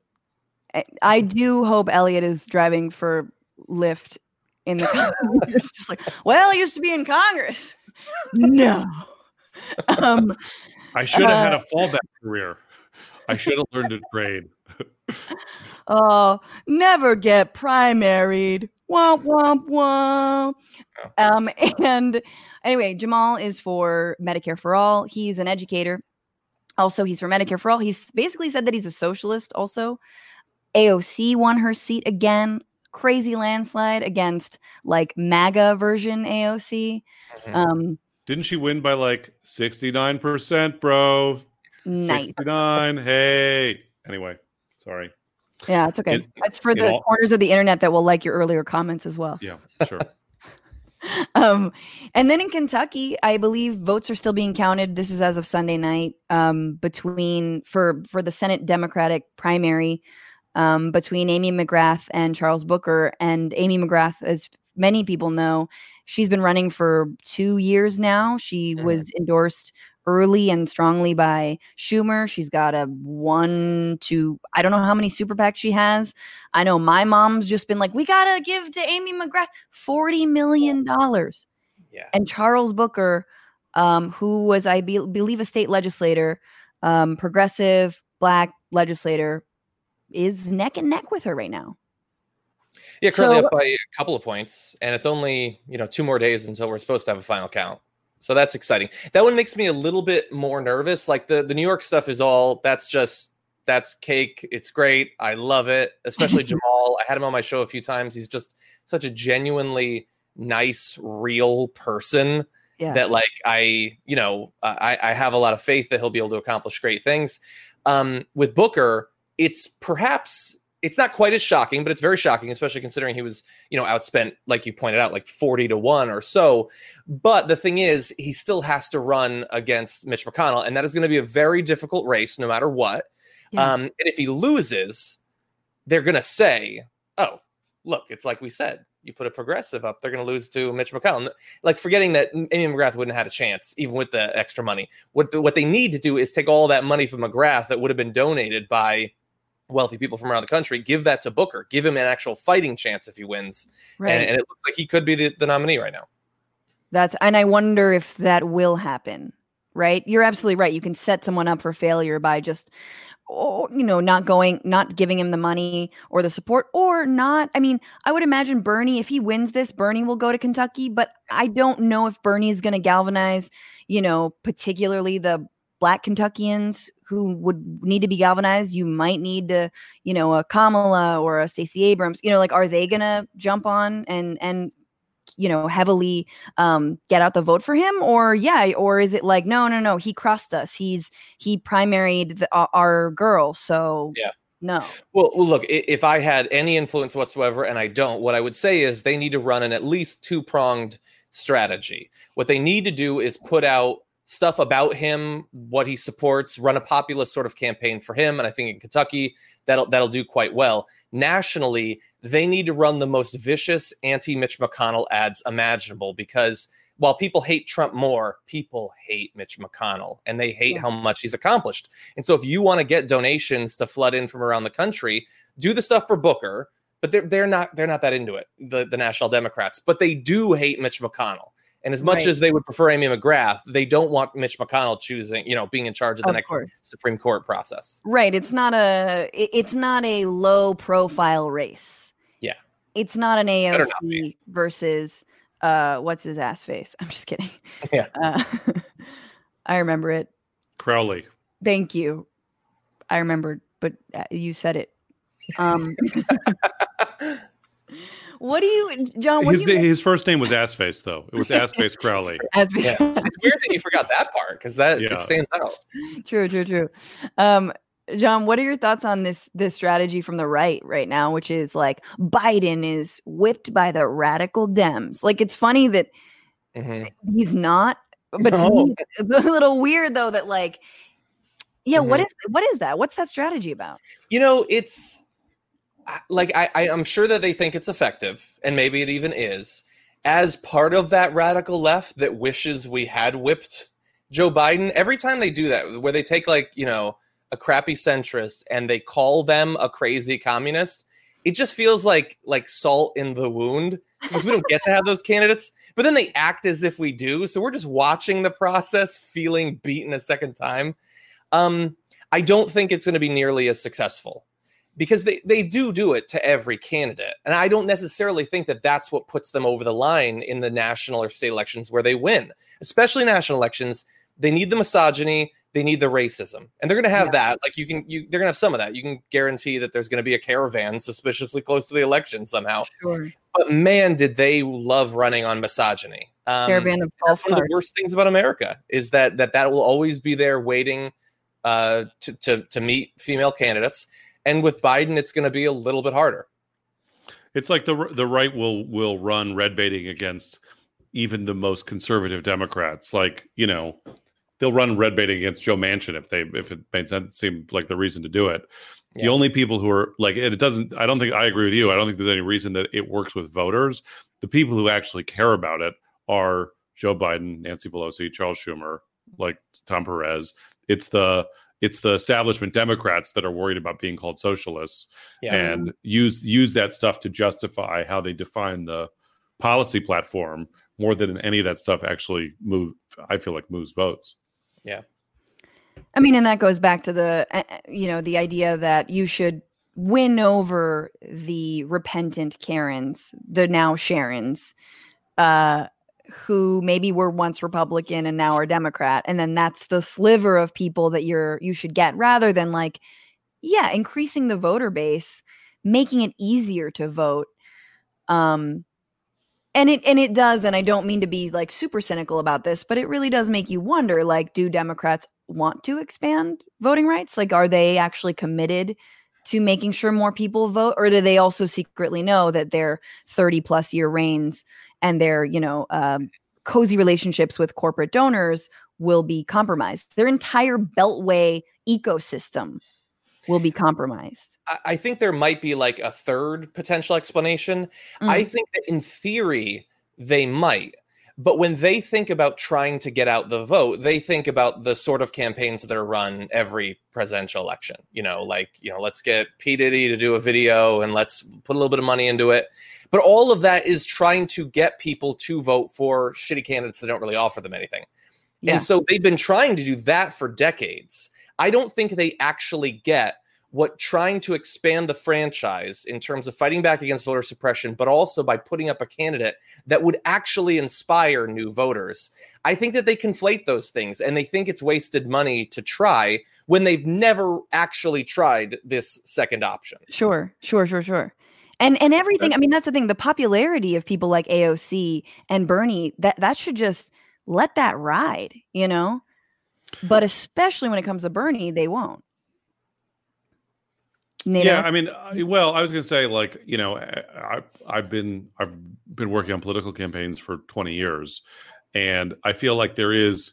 I, I do hope Eliot is driving for Lyft in the Congress. just like, well, I used to be in Congress. no. Um I should have had Uh, a fallback career. I should have learned to trade. oh, never get primaried. Womp womp womp. Um, and anyway, Jamal is for Medicare for all. He's an educator. Also, he's for Medicare for all. He's basically said that he's a socialist. Also, AOC won her seat again. Crazy landslide against like MAGA version AOC. Mhm. Um, Didn't she win by like 69%, bro? nice. 69. Hey. Anyway, sorry. Yeah, it's okay. In- it's for the all- corners of the internet that will like your earlier comments as well. Yeah, sure. um, and then in Kentucky, I believe votes are still being counted. This is as of Sunday night. Um, between for for the Senate Democratic primary, um, between Amy McGrath and Charles Booker. And Amy McGrath, as many people know, she's been running for two years now. She Mhm. was endorsed early and strongly by Schumer. She's got a one to I don't know how many super PACs she has. I know my mom's just been like, we gotta give to Amy McGrath forty million dollars. Yeah. And Charles Booker, um, who was I be- believe a state legislator, um, progressive black legislator, is neck and neck with her right now. Yeah, currently So- up by a couple of points, and it's only you know two more days until we're supposed to have a final count. So that's exciting. That one makes me a little bit more nervous. Like the the New York stuff is all that's just that's cake. It's great. I love it. Especially Jamal. I had him on my show a few times. He's just such a genuinely nice, real person Yeah. that like I, you know, I, I have a lot of faith that he'll be able to accomplish great things. Um, with Booker, it's perhaps it's not quite as shocking, but it's very shocking, especially considering he was, you know, outspent, like you pointed out, like 40 to 1 or so. But the thing is, he still has to run against Mitch McConnell, and that is going to be a very difficult race no matter what. Yeah. Um, and if he loses, they're going to say, oh, look, it's like we said. You put a progressive up, they're going to lose to Mitch McConnell. Like forgetting that Amy McGrath wouldn't have had a chance, even with the extra money. What the, what they need to do is take all that money from McGrath that would have been donated by wealthy people from around the country, give that to Booker, give him an actual fighting chance if he wins, right. and, and it looks like he could be the, the nominee right now. That's and I wonder if that will happen. Right? You're absolutely right. You can set someone up for failure by just or you know not going not giving him the money or the support or not i mean i would imagine bernie if he wins this bernie will go to kentucky but i don't know if bernie is going to galvanize you know particularly the black Kentuckians who would need to be galvanized. You might need to, you know, a Kamala or a Stacey Abrams. You know, like are they gonna jump on and and you know heavily um get out the vote for him or yeah or is it like no no no he crossed us he's he primaried the, our, our girl so Yeah. no well, look, if I had any influence whatsoever, and I don't, what I would say is they need to run an at least two pronged strategy. What they need to do is put out stuff about him, what he supports, run a populist sort of campaign for him, and I think in Kentucky that'll that'll do quite well. Nationally, they need to run the most vicious anti Mitch McConnell ads imaginable because while people hate Trump more, people hate Mitch McConnell and they hate Yeah. how much he's accomplished. And so if you want to get donations to flood in from around the country, do the stuff for Booker, but they're they're not they're not that into it, the, the National Democrats. But they do hate Mitch McConnell. And as much Right. as they would prefer Amy McGrath, they don't want Mitch McConnell choosing, you know, being in charge of the Of next course. Supreme Court process. right it's not a it's not a low profile race Yeah. it's not an Better not aoc versus uh what's his ass face i'm just kidding Yeah. uh, i remember it Crowley. Thank you. I remembered, but uh, you said it. Um, what do you, John? What His, do you his first name was Assface, though. It was Assface Crowley. as Yeah. it's weird that you forgot that part because that Yeah. it stands out. true, true, true. Um, John, what are your thoughts on this this strategy from the right right now, which is like Biden is whipped by the radical Dems? Like it's funny that Mhm. he's not, but to No. me, it's a little weird though that like, yeah, what Mhm. is what is that? What's that strategy about? You know, it's I- like I, I I'm sure that they think it's effective, and maybe it even is, as part of that radical left that wishes we had whipped Joe Biden. Every time they do that, where they take like you know a crappy centrist and they call them a crazy communist, it just feels like like salt in the wound because we don't get to have those candidates. But then they act as if we do, so we're just watching the process, feeling beaten a second time. Um, I don't think it's going to be nearly as successful because they, they do do it to every candidate. And I don't necessarily think that that's what puts them over the line in the national or state elections where they win, especially national elections. They need the misogyny, they need the racism. And they're going to have that. Like you can, you, they're going to have some of that. You can guarantee that there's going to be a caravan suspiciously close to the election somehow. Sure. But man, did they love running on misogyny. Um, Caravan of that's one of the worst things about America is that that that will always be there waiting uh, to, to to meet female candidates. And with Biden, it's going to be a little bit harder. It's like the the right will will run red baiting against even the most conservative Democrats. Like you know, they'll run red baiting against Joe Manchin if they if it made sense. Seemed like the reason to do it. The only people who are like it doesn't. I don't think I agree with you. I don't think there's any reason that it works with voters. The people who actually care about it are Joe Biden, Nancy Pelosi, Charles Schumer, like Tom Perez. It's the it's the establishment Democrats that are worried about being called socialists Yeah. and use use that stuff to justify how they define the policy platform more than any of that stuff actually move i feel like moves votes Yeah. I mean, and that goes back to the, uh, uh, you know, the idea that you should win over the repentant Karens, the now Sharons, uh, who maybe were once Republican and now are Democrat, and then that's the sliver of people that you're you should get, rather than like, yeah, increasing the voter base, making it easier to vote. Um, and it and it does and i don't mean to be like super cynical about this but it really does make you wonder like do democrats want to expand voting rights like are they actually committed to making sure more people vote or do they also secretly know that their 30 plus year reigns and their you know um, cozy relationships with corporate donors will be compromised their entire beltway ecosystem will be compromised I, think there might be like a third potential explanation. Mm. I think that in theory they might. But when they think about trying to get out the vote, they think about the sort of campaigns that are run every presidential election. You know, like, you know, let's get P. Diddy to do a video and let's put a little bit of money into it. But all of that is trying to get people to vote for shitty candidates that don't really offer them anything. Yeah. And so they've been trying to do that for decades. I don't think they actually get what trying to expand the franchise in terms of fighting back against voter suppression, but also by putting up a candidate that would actually inspire new voters. I think that they conflate those things and they think it's wasted money to try when they've never actually tried this second option. Sure, sure, sure, sure. And and everything. I mean, that's the thing. The popularity of people like AOC and Bernie that that should just let that ride, you know. But especially when it comes to Bernie, they won't. Nato? Yeah, I mean, well, I was going to say, like, you know, I, I- I've been I've been working on political campaigns for twenty years, and I feel like there is,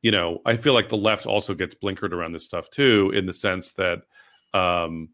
you know, I feel like the left also gets blinkered around this stuff too, in the sense that, um,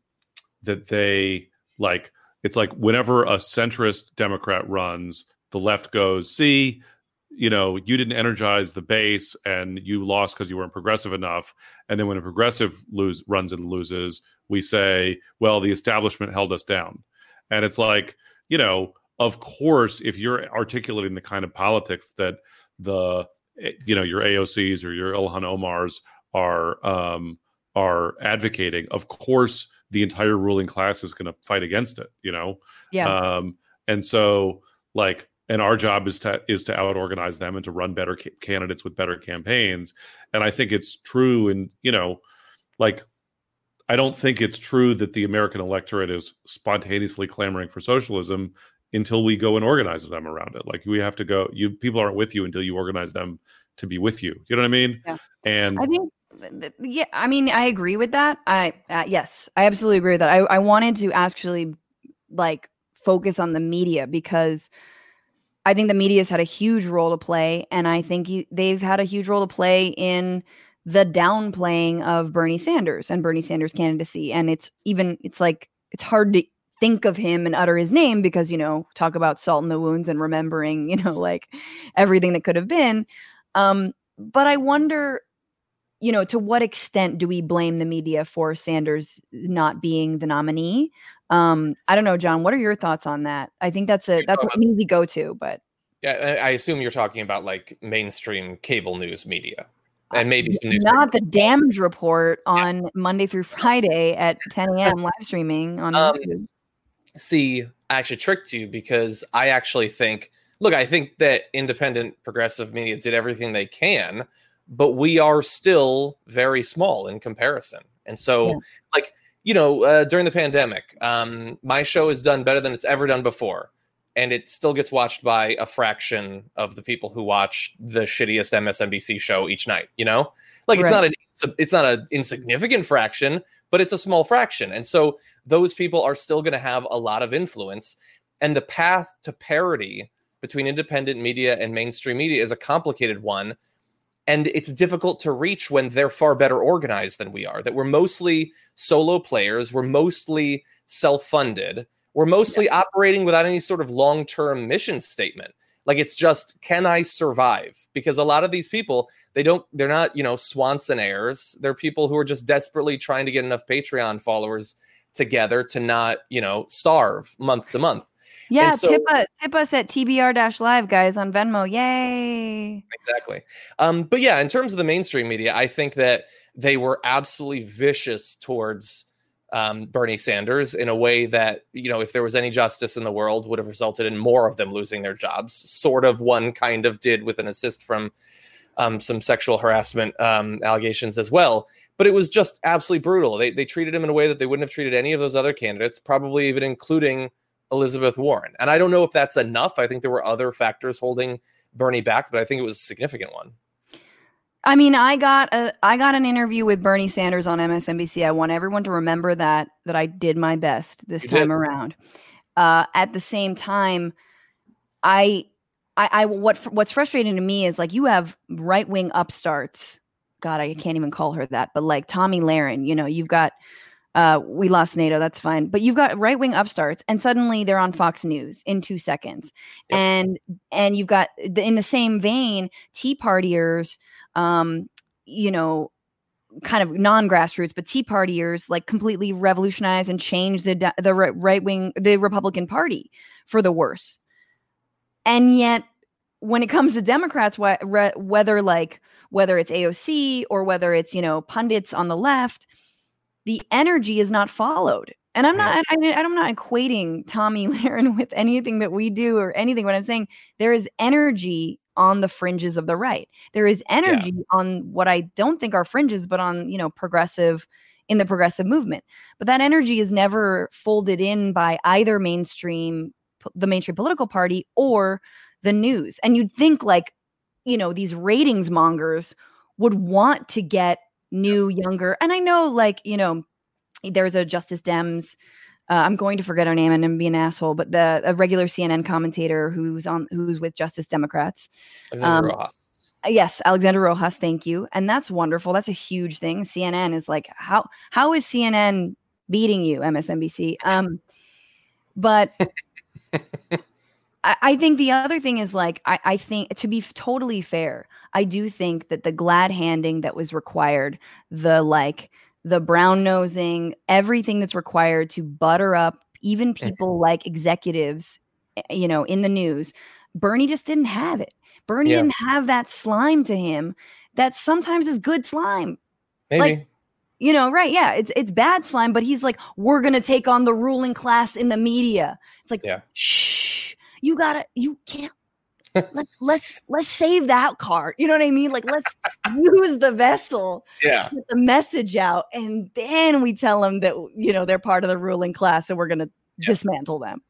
that they like it's like whenever a centrist Democrat runs, the left goes, see, you know, you didn't energize the base and you lost because you weren't progressive enough. And then when a progressive lose runs and loses, we say, well, the establishment held us down. And it's like, you know, of course, if you're articulating the kind of politics that the, eh, you know, your AOCs or your Ilhan Omars are um, are advocating, of course, the entire ruling class is going to fight against it. You know, yeah. um, and so like and our job is to is to out organize them and to run better ca- candidates with better campaigns and i think it's true and you know like i don't think it's true that the american electorate is spontaneously clamoring for socialism until we go and organize them around it like we have to go you people aren't with you until you organize them to be with you you know what i mean Yeah. and I think, th- th- yeah, I mean, I agree with that. I, uh, yes, I absolutely agree with that. I, I wanted to actually like focus on the media because I think the media's had a huge role to play. And I think he, they've had a huge role to play in the downplaying of Bernie Sanders and Bernie Sanders' candidacy. And it's even, it's like, it's hard to think of him and utter his name because, you know, talk about salt in the wounds and remembering, you know, like everything that could have been. Um, but I wonder, you know, to what extent do we blame the media for Sanders not being the nominee? Um, I don't know, John. What are your thoughts on that? I think that's a that's an easy go to, but Yeah, I assume you're talking about like mainstream cable news media and maybe some news. not the Damage Report on Monday through Friday at 10 a.m. live streaming on Um, YouTube. See, I actually tricked you because I actually think, look, I think that independent progressive media did everything they can, but we are still very small in comparison. And so, Yeah. like, you know, uh, during the pandemic, um, my show has done better than it's ever done before. And it still gets watched by a fraction of the people who watch the shittiest MSNBC show each night, you know? Like it's not an it's not an insignificant fraction, but it's a small fraction. And so those people are still going to have a lot of influence. And the path to parity between independent media and mainstream media is a complicated one. And it's difficult to reach when they're far better organized than we are, that we're mostly solo players, we're mostly self funded, we're mostly operating without any sort of long term mission statement. Like it's just, can I survive? Because a lot of these people, they don't, they're not, you know, Swanson heirs. They're people who are just desperately trying to get enough Patreon followers together to not, you know, starve month to month. Yeah, so- tip us tip us at TDR dash live guys on Venmo. Yay. Exactly. Um, but yeah, in terms of the mainstream media, I think that they were absolutely vicious towards um, Bernie Sanders in a way that, you know, if there was any justice in the world, would have resulted in more of them losing their jobs. Sort of one kind of did with an assist from um, some sexual harassment um, allegations as well. But it was just absolutely brutal. They, they treated him in a way that they wouldn't have treated any of those other candidates, probably even including Elizabeth Warren. And I don't know if that's enough. I think there were other factors holding Bernie back, but I think it was a significant one. I mean, I got a I got an interview with Bernie Sanders on MSNBC. I want everyone to remember that that I did my best this You time did. around. Uh, at the same time, I, I, I what what's frustrating to me is like you have right wing upstarts. God, I can't even call her that, but like Tomi Lahren, you know, you've got. Uh, we lost Nato. That's fine, but you've got right wing upstarts, and suddenly they're on Fox News in two seconds, Yep. and and you've got the, in the same vein Tea Partiers um, you know, kind of non-grassroots, but Tea Partiers like completely revolutionize and change the the right wing, the Republican Party for the worse. And yet, when it comes to Democrats, whether like whether it's AOC or whether it's you know pundits on the left, the energy is not followed. And I'm not, I, I'm not equating Tomi Lahren with anything that we do or anything. What I'm saying, there is energy on the fringes of the right. There is energy on what I don't think are fringes, but on you know progressive in the progressive movement. But that energy is never folded in by either mainstream, the mainstream political party or the news. And you'd think like, you know, these ratings mongers would want to get new, younger. And I know, like, you know, there's a Justice Dems. Uh, I'm going to forget her name and I'm being an asshole, but the a regular CNN commentator who's on who's with Justice Democrats. Alexandra Um, Rojas. Uh, Yes, Alexandra Rojas, thank you. And that's wonderful. That's a huge thing. CNN is like how how is CNN beating you, MSNBC? Um but I, I think the other thing is like I, I think to be totally fair, I do think that the glad handing that was required, the like the brown nosing, everything that's required to butter up even people like executives, eh, you know, in the news, Bernie just didn't have it. Bernie Yeah. didn't have that slime to him that sometimes is good slime. Maybe. like- You know, right? Yeah, it's it's bad slime, but he's like, we're gonna take on the ruling class in the media. It's like, Yeah. shh, you gotta, you can't. let's let's let's save that card. You know what I mean? Like, let's use the vessel, yeah. get the message out, and then we tell them that you know they're part of the ruling class, and we're gonna dismantle them.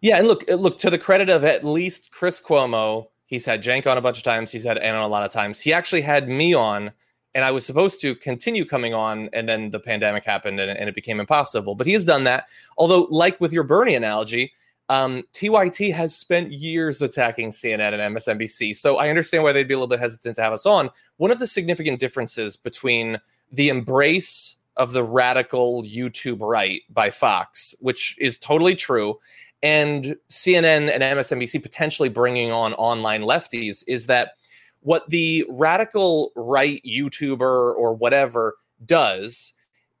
Yeah, and look, uh, look to the credit of at least Chris Cuomo, he's had Cenk on a bunch of times. He's had Ana on a lot of times. He actually had me on, and I was supposed to continue coming on, and then the pandemic happened, and, and it became impossible. But he has done that. Although, like with your Bernie analogy, um, TYT has spent years attacking CNN and MSNBC, so I understand why they'd be a little bit hesitant to have us on. One of the significant differences between the embrace of the radical YouTube right by Fox, which is totally true, and CNN and MSNBC potentially bringing on online lefties is that what the radical right YouTuber or whatever does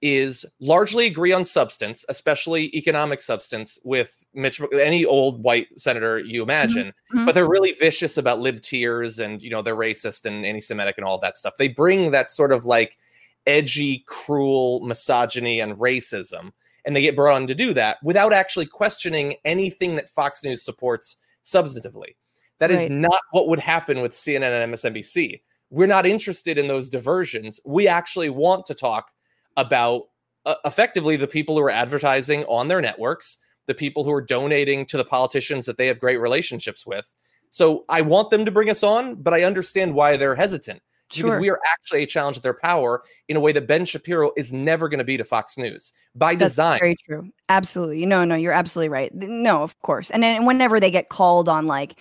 is largely agree on substance, especially economic substance, with Mitch, any old white senator you imagine. Mhm. But they're really vicious about lib tears and you know they're racist and anti-Semitic and all that stuff. They bring that sort of like edgy, cruel misogyny and racism and they get brought on to do that without actually questioning anything that Fox News supports substantively. That is Right. not what would happen with CNN and MSNBC. We're not interested in those diversions. We actually want to talk about uh, effectively the people who are advertising on their networks, the people who are donating to the politicians that they have great relationships with. So I want them to bring us on, but I understand why they're hesitant because Sure. we are actually a challenge to their power in a way that Ben Shapiro is never going to be to Fox News by That's design. very true. Absolutely. No, no, you're absolutely right. No, of course. And then whenever they get called on like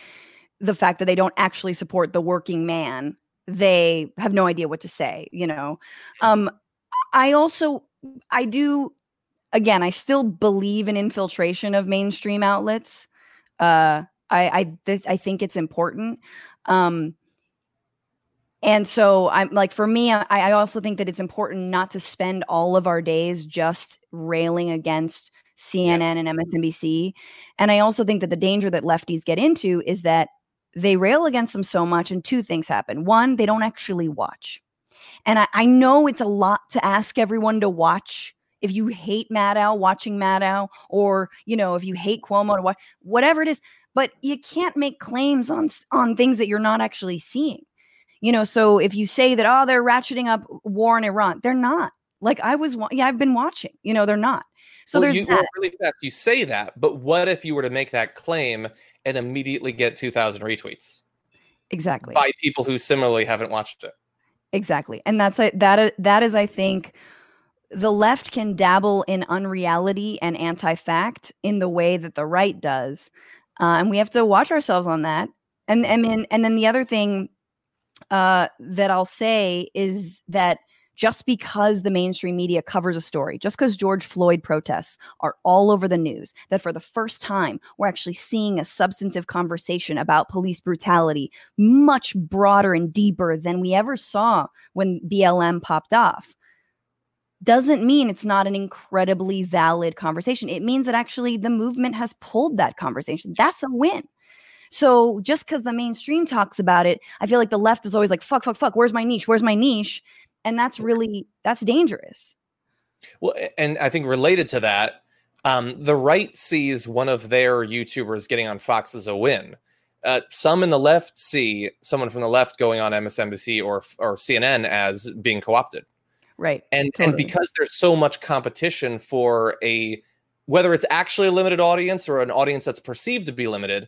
the fact that they don't actually support the working man, they have no idea what to say, you know. Um I also I do again, I still believe in infiltration of mainstream outlets. Uh I I th- I think it's important. Um and so I'm like, for me, I, I also think that it's important not to spend all of our days just railing against CNN and MSNBC. And I also think that the danger that lefties get into is that they rail against them so much, and two things happen. One, they don't actually watch. And I, I know it's a lot to ask everyone to watch. If you hate Maddow, watching Maddow, or you know, if you hate Cuomo, to watch whatever it is, but you can't make claims on on things that you're not actually seeing you know so if you say that oh they're ratcheting up war in iran they're not like i was yeah i've been watching you know they're not so well, there's you, that really fast. You say that, but what if you were to make that claim and immediately get 2,000 retweets exactly by people who similarly haven't watched it? Exactly. And that's that that is i think the left can dabble in unreality and anti-fact in the way that the right does. Uh, and we have to watch ourselves on that. And and then and then the other thing uh, that I'll say is that just because the mainstream media covers a story, just because George Floyd protests are all over the news, that for the first time we're actually seeing a substantive conversation about police brutality much broader and deeper than we ever saw when BLM popped off. Doesn't mean it's not an incredibly valid conversation. It means that actually the movement has pulled that conversation. That's a win. So just because the mainstream talks about it, I feel like the left is always like, fuck, fuck, fuck, where's my niche? Where's my niche? And that's really that's dangerous. Well, and I think related to that, um, the right sees one of their YouTubers getting on Fox as a win. Uh, some in the left see someone from the left going on MSNBC or or CNN as being co-opted. Right. and and because there's so much competition for a whether it's actually a limited audience or an audience that's perceived to be limited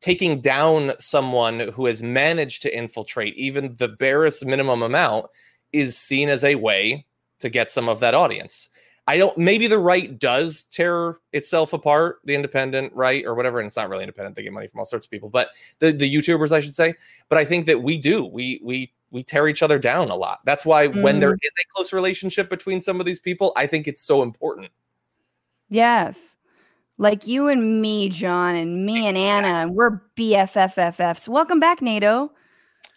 taking down someone who has managed to infiltrate even the barest minimum amount is seen as a way to get some of that audience i don't maybe the right does tear itself apart the independent right or whatever and it's not really independent they get money from all sorts of people but the the youtubers i should say but i think that we do we we we tear each other down a lot that's why when there mm. is a close relationship between some of these people i think it's so important Yes. Like you and me, John, and me and Ana, and we're BFFFFs. Welcome back, Nato.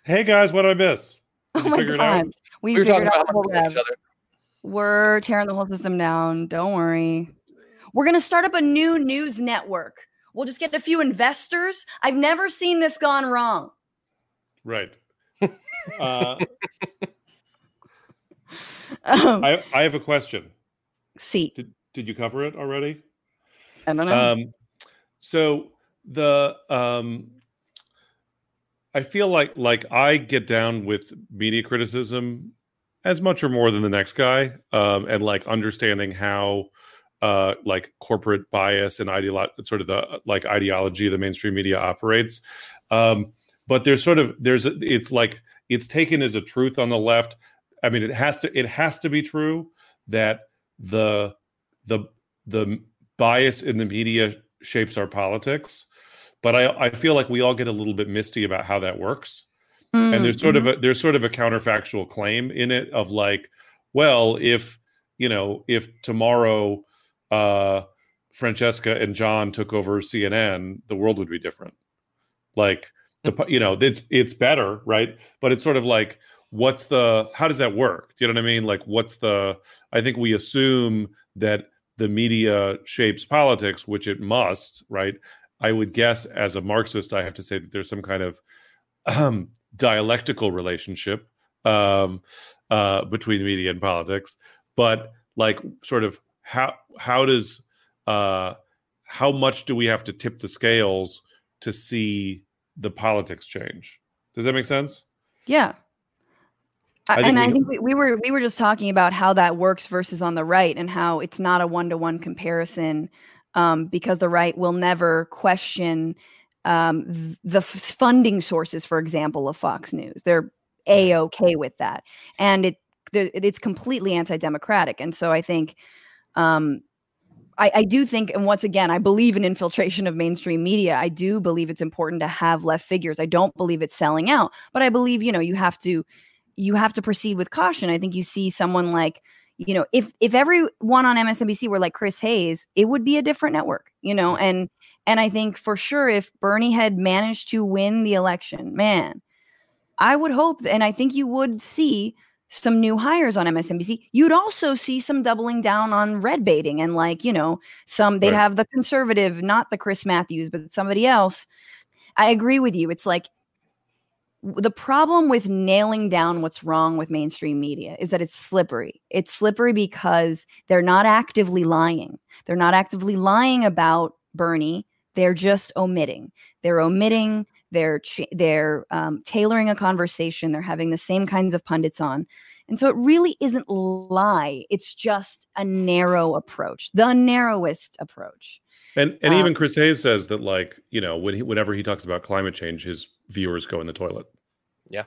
Hey guys, what did I miss? Did Oh my figure it out? god. We, we were talking figured out about how the much we whole love each web. other We're tearing the whole system down. Don't worry. We're going to start up a new news network. We'll just get a few investors. I've never seen this gone wrong. Right. uh, Um, I, I have a question. see, Did did you cover it already? I don't know. Um, so the um, I feel like like I get down with media criticism as much or more than the next guy, um, and like understanding how uh, like corporate bias and ideolo- sort of the like ideology the mainstream media operates. Um, but there's sort of there's it's like it's taken as a truth on the left. I mean, it has to it has to be true that the the the bias in the media shapes our politics but i i feel like we all get a little bit misty about how that works. And there's sort of Mm-hmm. a there's sort of a counterfactual claim in it of like well if you know if tomorrow uh francesca and john took over cnn the world would be different. Like the you know it's it's better right? But it's sort of like what's the how does that work? Do you know what i mean? Like what's the i think we assume that the media shapes politics which it must right i would guess as a marxist i have to say that there's some kind of um, dialectical relationship um, uh, between the media and politics. But like sort of how how does uh, how much do we have to tip the scales to see the politics change? Does that make sense? Yeah. I- and I think we, we were we were just talking about how that works versus on the right and how it's not a one to one comparison um, because the right will never question um, the f- funding sources, for example, of Fox News. They're a okay with that, and it the- it's completely anti democratic. And so I think. Um, I, I do think, and once again, I believe in infiltration of mainstream media. I do believe it's important to have left figures. I don't believe it's selling out, but I believe you know you have to you have to proceed with caution. I think you see someone like, you know, if if everyone on MSNBC were like Chris Hayes, it would be a different network, you know, and and I think for sure if Bernie had managed to win the election, man, I would hope and I think you would see some new hires on MSNBC. You'd also see some doubling down on red baiting and like, you know, some they'd Right. have the conservative, not the Chris Matthews, but somebody else. I agree with you. It's like the problem with nailing down what's wrong with mainstream media is that it's slippery. It's slippery because they're not actively lying. They're not actively lying about Bernie. They're just omitting. They're omitting. They're ch- they're um, tailoring a conversation. They're having the same kinds of pundits on, and so it really isn't lie. It's just a narrow approach, the narrowest approach. And and Um, even chris hayes says that like you know when he, whenever he talks about climate change his viewers go in the toilet. Yeah,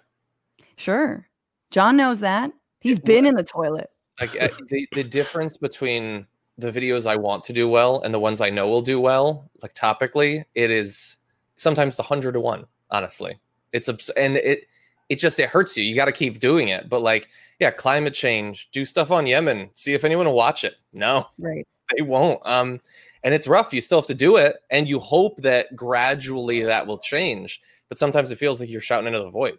Sure, John knows that. He's It been would. in the toilet. like uh, the, the difference between the videos i want to do well and the ones i know will do well like topically it is sometimes a hundred to one honestly. It's abs- and it it just it hurts you. You got to keep doing it. But like yeah climate change do stuff on yemen. See if anyone will watch it. No. Right. they won't. Um and it's rough you still have to do it and you hope that gradually that will change but sometimes it feels like you're shouting into the void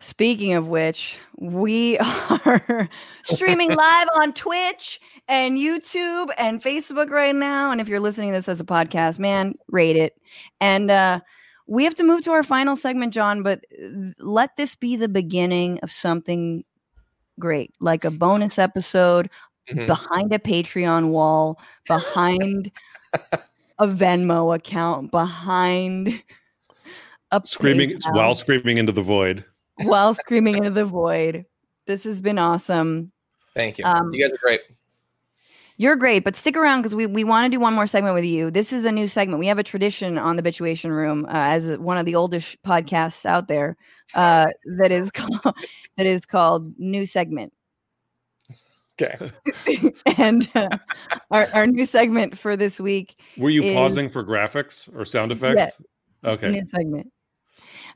Speaking of which, we are streaming live on Twitch and YouTube and Facebook right now. And if you're listening to this as a podcast, man, rate it. And uh, we have to move to our final segment, John, but uh, let this be the beginning of something great, like a bonus episode Mhm. behind a Patreon wall, behind a Venmo account, behind a Screaming PayPal, while screaming into the void. while screaming into the void. This has been awesome. Thank you. Um, you guys are great. You're great, but stick around because we, we want to do one more segment with you. This is a new segment. We have a tradition on the Bituation Room uh, as one of the oldest podcasts out there uh, that is called, that is called New Segment. Okay. and uh, our, our new segment for this week, Were you is- pausing for graphics or sound effects? Okay. new segment.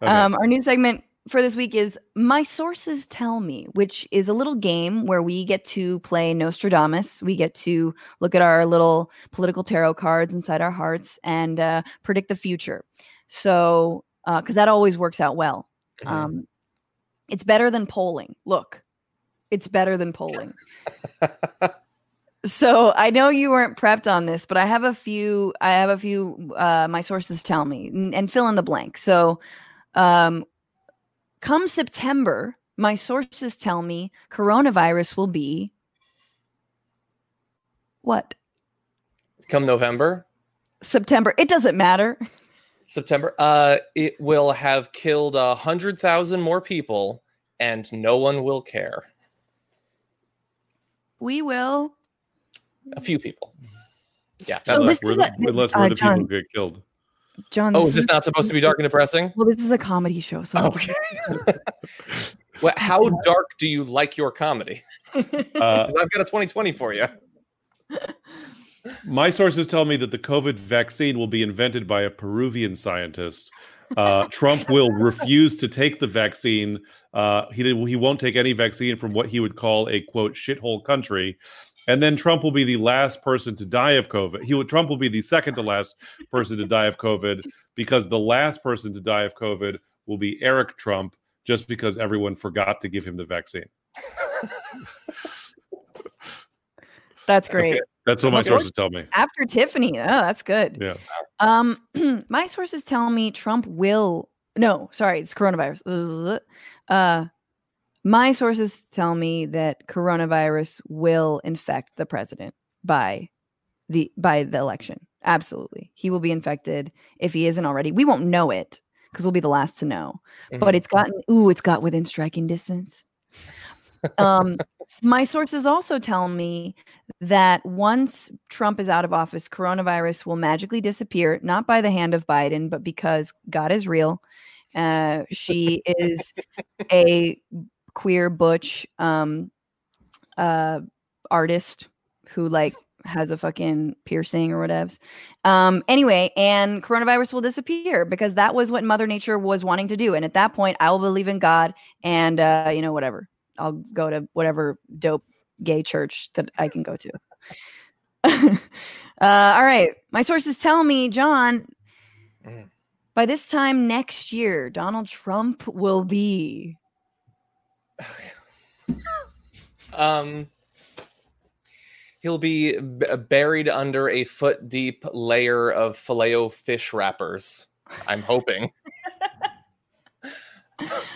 okay. Um, our new segment for this week is My Sources Tell Me, which is a little game where we get to play Nostradamus. We get to look at our little political tarot cards inside our hearts and uh, predict the future. So, because that always works out well. Mhm. Um, it's better than polling. Look, it's better than polling. so I know you weren't prepped on this, but I have a few. I have a few. Uh, my sources tell me, and, and fill in the blank. So, um, come September, my sources tell me coronavirus will be what Come November, September. It doesn't matter. September, uh, it will have killed a hundred thousand more people, and no one will care. We will. A few people. Yeah. So that's unless this we're is the, a- unless uh, we're the John- people who get killed. John. oh, is this not supposed to be dark and depressing? Well, this is a comedy show, so Okay. well, how dark do you like your comedy? Uh, 'Cause I've got a 2020 for you. My sources tell me that the COVID vaccine will be invented by a Peruvian scientist. Uh, Trump will refuse to take the vaccine. Uh, he he won't take any vaccine from what he would call a quote shithole country. And then Trump will be the last person to die of COVID. He will, Trump will be the second to last person to die of COVID because the last person to die of COVID will be Eric Trump, just because everyone forgot to give him the vaccine. that's great. That's what my Okay. sources tell me. After Tiffany, oh, that's good. Yeah. Um, my sources tell me Trump will. No, sorry, it's coronavirus. Uh, my sources tell me that coronavirus will infect the president by the by the election. Absolutely, he will be infected if he isn't already. We won't know it because we'll be the last to know. But it's gotten ooh, it's got within striking distance. Um, my sources also tell me that once Trump is out of office, coronavirus will magically disappear, not by the hand of Biden, but because God is real. Uh, she is a queer butch um, uh, artist who like has a fucking piercing or whatever. Um, anyway, and coronavirus will disappear because that was what Mother Nature was wanting to do. And at that point, I will believe in God and uh, you know whatever. I'll go to whatever dope gay church that I can go to. uh, all right. My sources tell me, John, Mm. by this time next year, Donald Trump will be. Um, he'll be b- buried under a foot deep layer of filet fish wrappers. I'm hoping.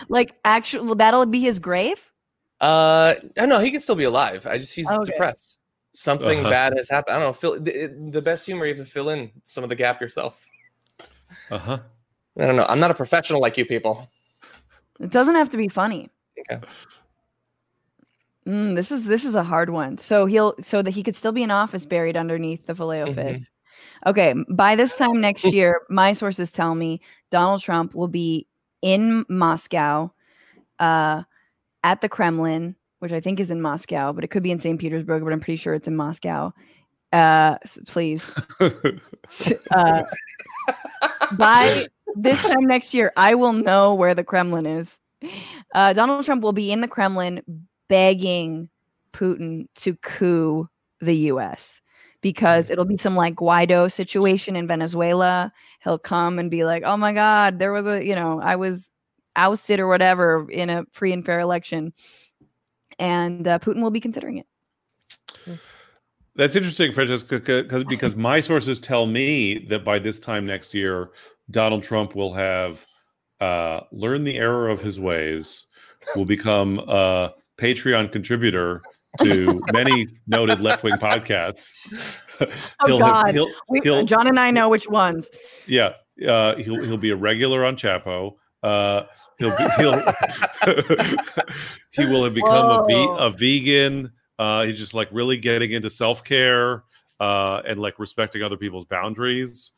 Like, actually, well, that'll be his grave? Uh, no, he can still be alive. I just he's Okay. depressed. Something Uh-huh. bad has happened. I don't know. Fill the, the best humor you have to fill in some of the gap yourself. Uh huh. I don't know. I'm not a professional like you people. It doesn't have to be funny. Okay. Mm, this is this is a hard one. So he'll so that he could still be in office buried underneath the filet Mhm. fish. Okay, by this time next year, my sources tell me Donald Trump will be in Moscow, uh, at the Kremlin, which I think is in Moscow, but it could be in St. Petersburg, but I'm pretty sure it's in Moscow. Uh, please, uh, by this time next year, I will know where the Kremlin is. Uh, Donald Trump will be in the Kremlin begging Putin to coup the US because it'll be some like Guaido situation in Venezuela. He'll come and be like, oh my God, there was a, you know, I was ousted or whatever in a free and fair election. And uh, Putin will be considering it. That's interesting, Francesca, because because my sources tell me that by this time next year, Donald Trump will have uh, learned the error of his ways, will become a Patreon contributor, to many noted left wing podcasts. Oh, God. he'll, We, he'll John and I know which ones. yeah, uh, he'll he'll be a regular on Chapo. Uh, he'll be, he'll he will have become a, ve- a vegan. Uh, he's just like really getting into self care uh, and like respecting other people's boundaries.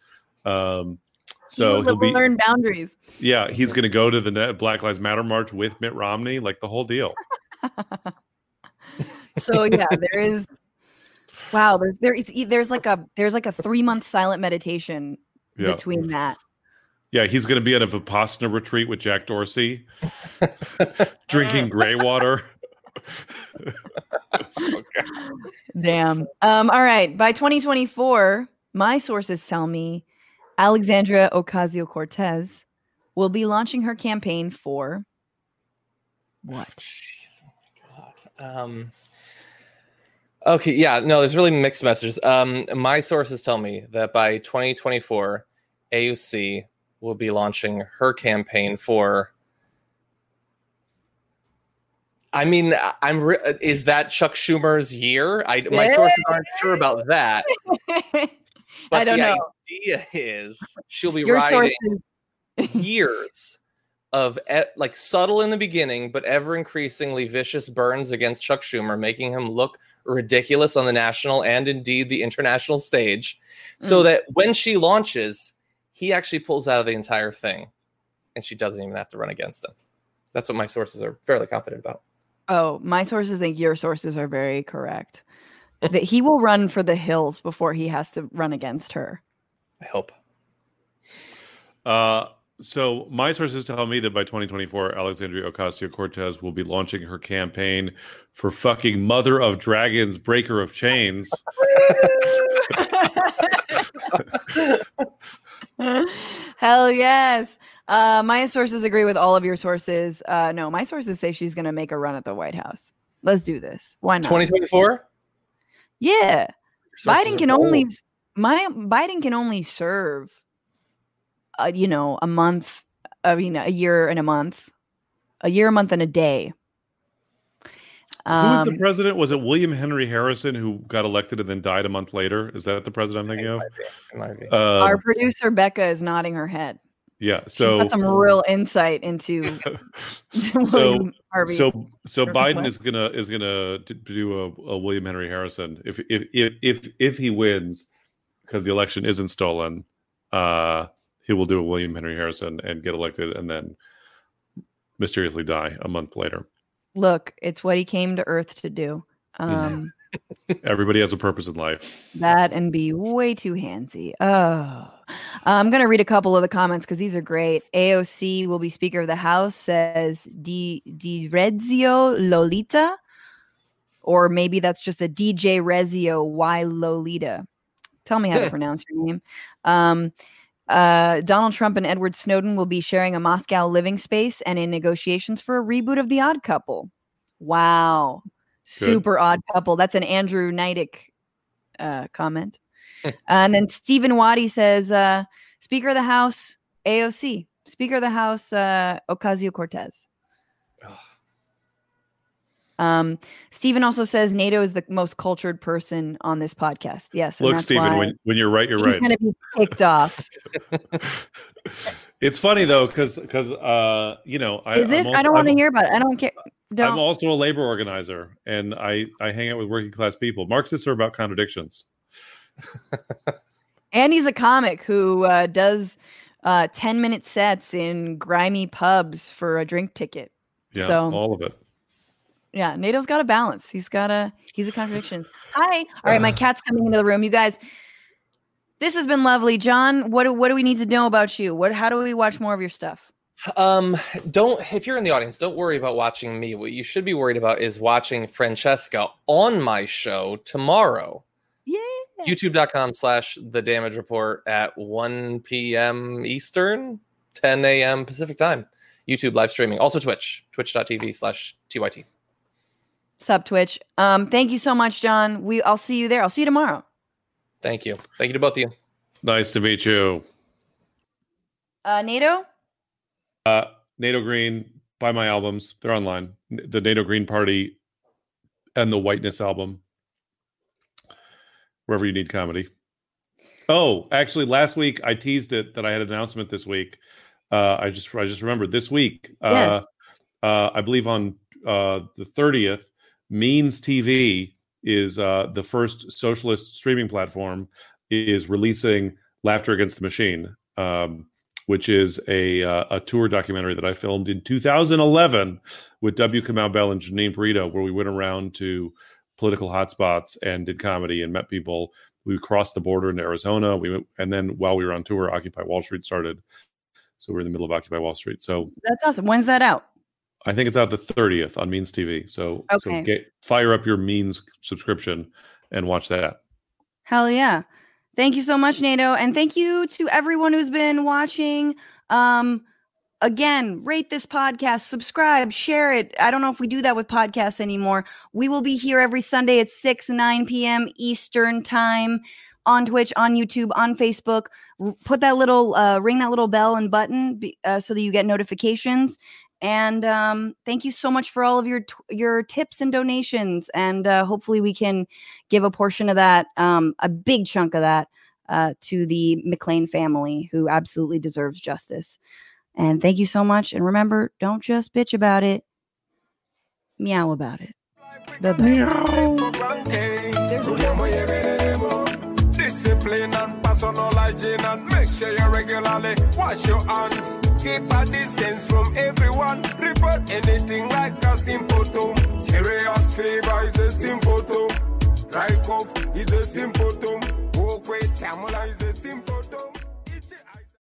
Um, so He he'll will be learn boundaries. yeah, he's going to go to the Net- Black Lives Matter march with Mitt Romney, like the whole deal. So yeah, there is. Wow, there's there is there's like a there's like a three month silent meditation Yeah, between that. Yeah, he's going to be at a Vipassana retreat with Jack Dorsey, drinking gray water. Damn. Um. All right. By 2024, my sources tell me Alexandria Ocasio Cortez will be launching her campaign for what? Jeez, oh God. Um, okay, yeah, no, there's really mixed messages. Um, my sources tell me that by 2024, AOC will be launching her campaign for. I mean, I'm. Re- is that Chuck Schumer's year? I my sources aren't sure about that. But I don't the know. idea is she'll be Your riding years of e- like subtle in the beginning, but ever increasingly vicious burns against Chuck Schumer, making him look ridiculous on the national and indeed the international stage, so Mm. that when she launches, he actually pulls out of the entire thing, and she doesn't even have to run against him. That's what my sources are fairly confident about. Oh, my sources think your sources are very correct. that he will run for the hills before he has to run against her. I hope. Uh, so my sources tell me that by 2024, Alexandria Ocasio Cortez will be launching her campaign for fucking Mother of Dragons, Breaker of Chains. Hell yes. Uh, my sources agree with all of your sources. Uh, no, my sources say she's going to make a run at the White House. Let's do this. Why not? 2024. Yeah. Biden can only my Biden can only serve uh, you know, a month, I mean a year and a month. A year, a month and a day. Who was the Um, president? Was it William Henry Harrison who got elected and then died a month later? Is that the president I'm thinking of? might be. Might be. Um, our producer Becca is nodding her head. yeah. So got some real insight into So- Harvey. so so Biden what? is gonna is gonna do a, a William Henry Harrison if if if if if he wins because the election isn't stolen, uh, he will do a William Henry Harrison and get elected and then mysteriously die a month later. Look, it's what he came to Earth to do. Um, Everybody has a purpose in life. that and be way too handsy. Oh, I'm going to read a couple of the comments because these are great. AOC will be Speaker of the House, says Di Di Rezio Lolita, or maybe that's just a DJ Rezio. Why Lolita? Tell me how to pronounce your name. Um, uh, Donald Trump and Edward Snowden will be sharing a Moscow living space and in negotiations for a reboot of The Odd Couple. Wow. Super odd couple. That's an Andrew Neidick uh, comment. and then Stephen Waddy says, uh, Speaker of the House, AOC. Speaker of the House, uh, Ocasio Cortez. Ugh. Um, Stephen also says Nato is the most cultured person on this podcast. Yes. Look, Stephen, when when you're right, you're he's right. going to be kicked off. it's funny though because because uh you know I, Is it? I'm I don't want to hear about it. I don't care. I'm also a labor organizer and I I hang out with working class people. Marxists are about contradictions. and he's a comic who uh, does uh, 10 minute sets in grimy pubs for a drink ticket. Yeah, So- all of it. Yeah, Nato's got a balance. He's got a he's a contradiction. Hi. All right, my cat's coming into the room. You guys, this has been lovely. John, what do what do we need to know about you? What how do we watch more of your stuff? Um, don't if you're in the audience, don't worry about watching me. What you should be worried about is watching Francesca on my show tomorrow. Yeah. YouTube.com slash the damage report at 1 p.m. Eastern, 10 a.m. Pacific time. YouTube live streaming. Also Twitch, twitch.tv slash TYT. Sup Twitch. Um, thank you so much, John. We I'll see you there. I'll see you tomorrow. Thank you. Thank you to both of you. Nice to meet you. Uh Nato? Uh Nato Green, buy my albums. They're online. The Nato Green Party and the Whiteness album. Wherever you need comedy. Oh, actually, last week I teased it that I had an announcement this week. Uh, I just I just remembered this week. Uh, Yes. uh, I believe on uh, the thirtieth, Means TV is uh, the first socialist streaming platform is releasing Laughter Against the Machine, um, which is a uh, a tour documentary that I filmed in 2011 with W. Kamau Bell and Janine Brito, where we went around to political hotspots and did comedy and met people. We crossed the border into Arizona. We went, and then while we were on tour, Occupy Wall Street started. So we're in the middle of Occupy Wall Street. So That's awesome. When's that out? I think it's out the 30th on Means TV. So so Okay. get fire up your Means subscription and watch that. Hell yeah. Thank you so much, Nato. And thank you to everyone who's been watching. Um, again, rate this podcast, subscribe, share it. I don't know if we do that with podcasts anymore. We will be here every Sunday at 6, 9 p.m. Eastern time on Twitch, on YouTube, on Facebook. Put that little, uh, ring that little bell and button be, uh, so that you get notifications. And um, thank you so much for all of your t- your tips and donations. And uh, hopefully, we can give a portion of that, um, a big chunk of that, uh, to the McClain family, who absolutely deserves justice. And thank you so much. And remember, don't just bitch about it, meow about it. Discipline and personal hygiene and make sure you regularly wash your hands. Keep a distance from everyone. Report anything like a symptom. Serious fever is a symptom. Dry cough is a symptom. Walk with camel is a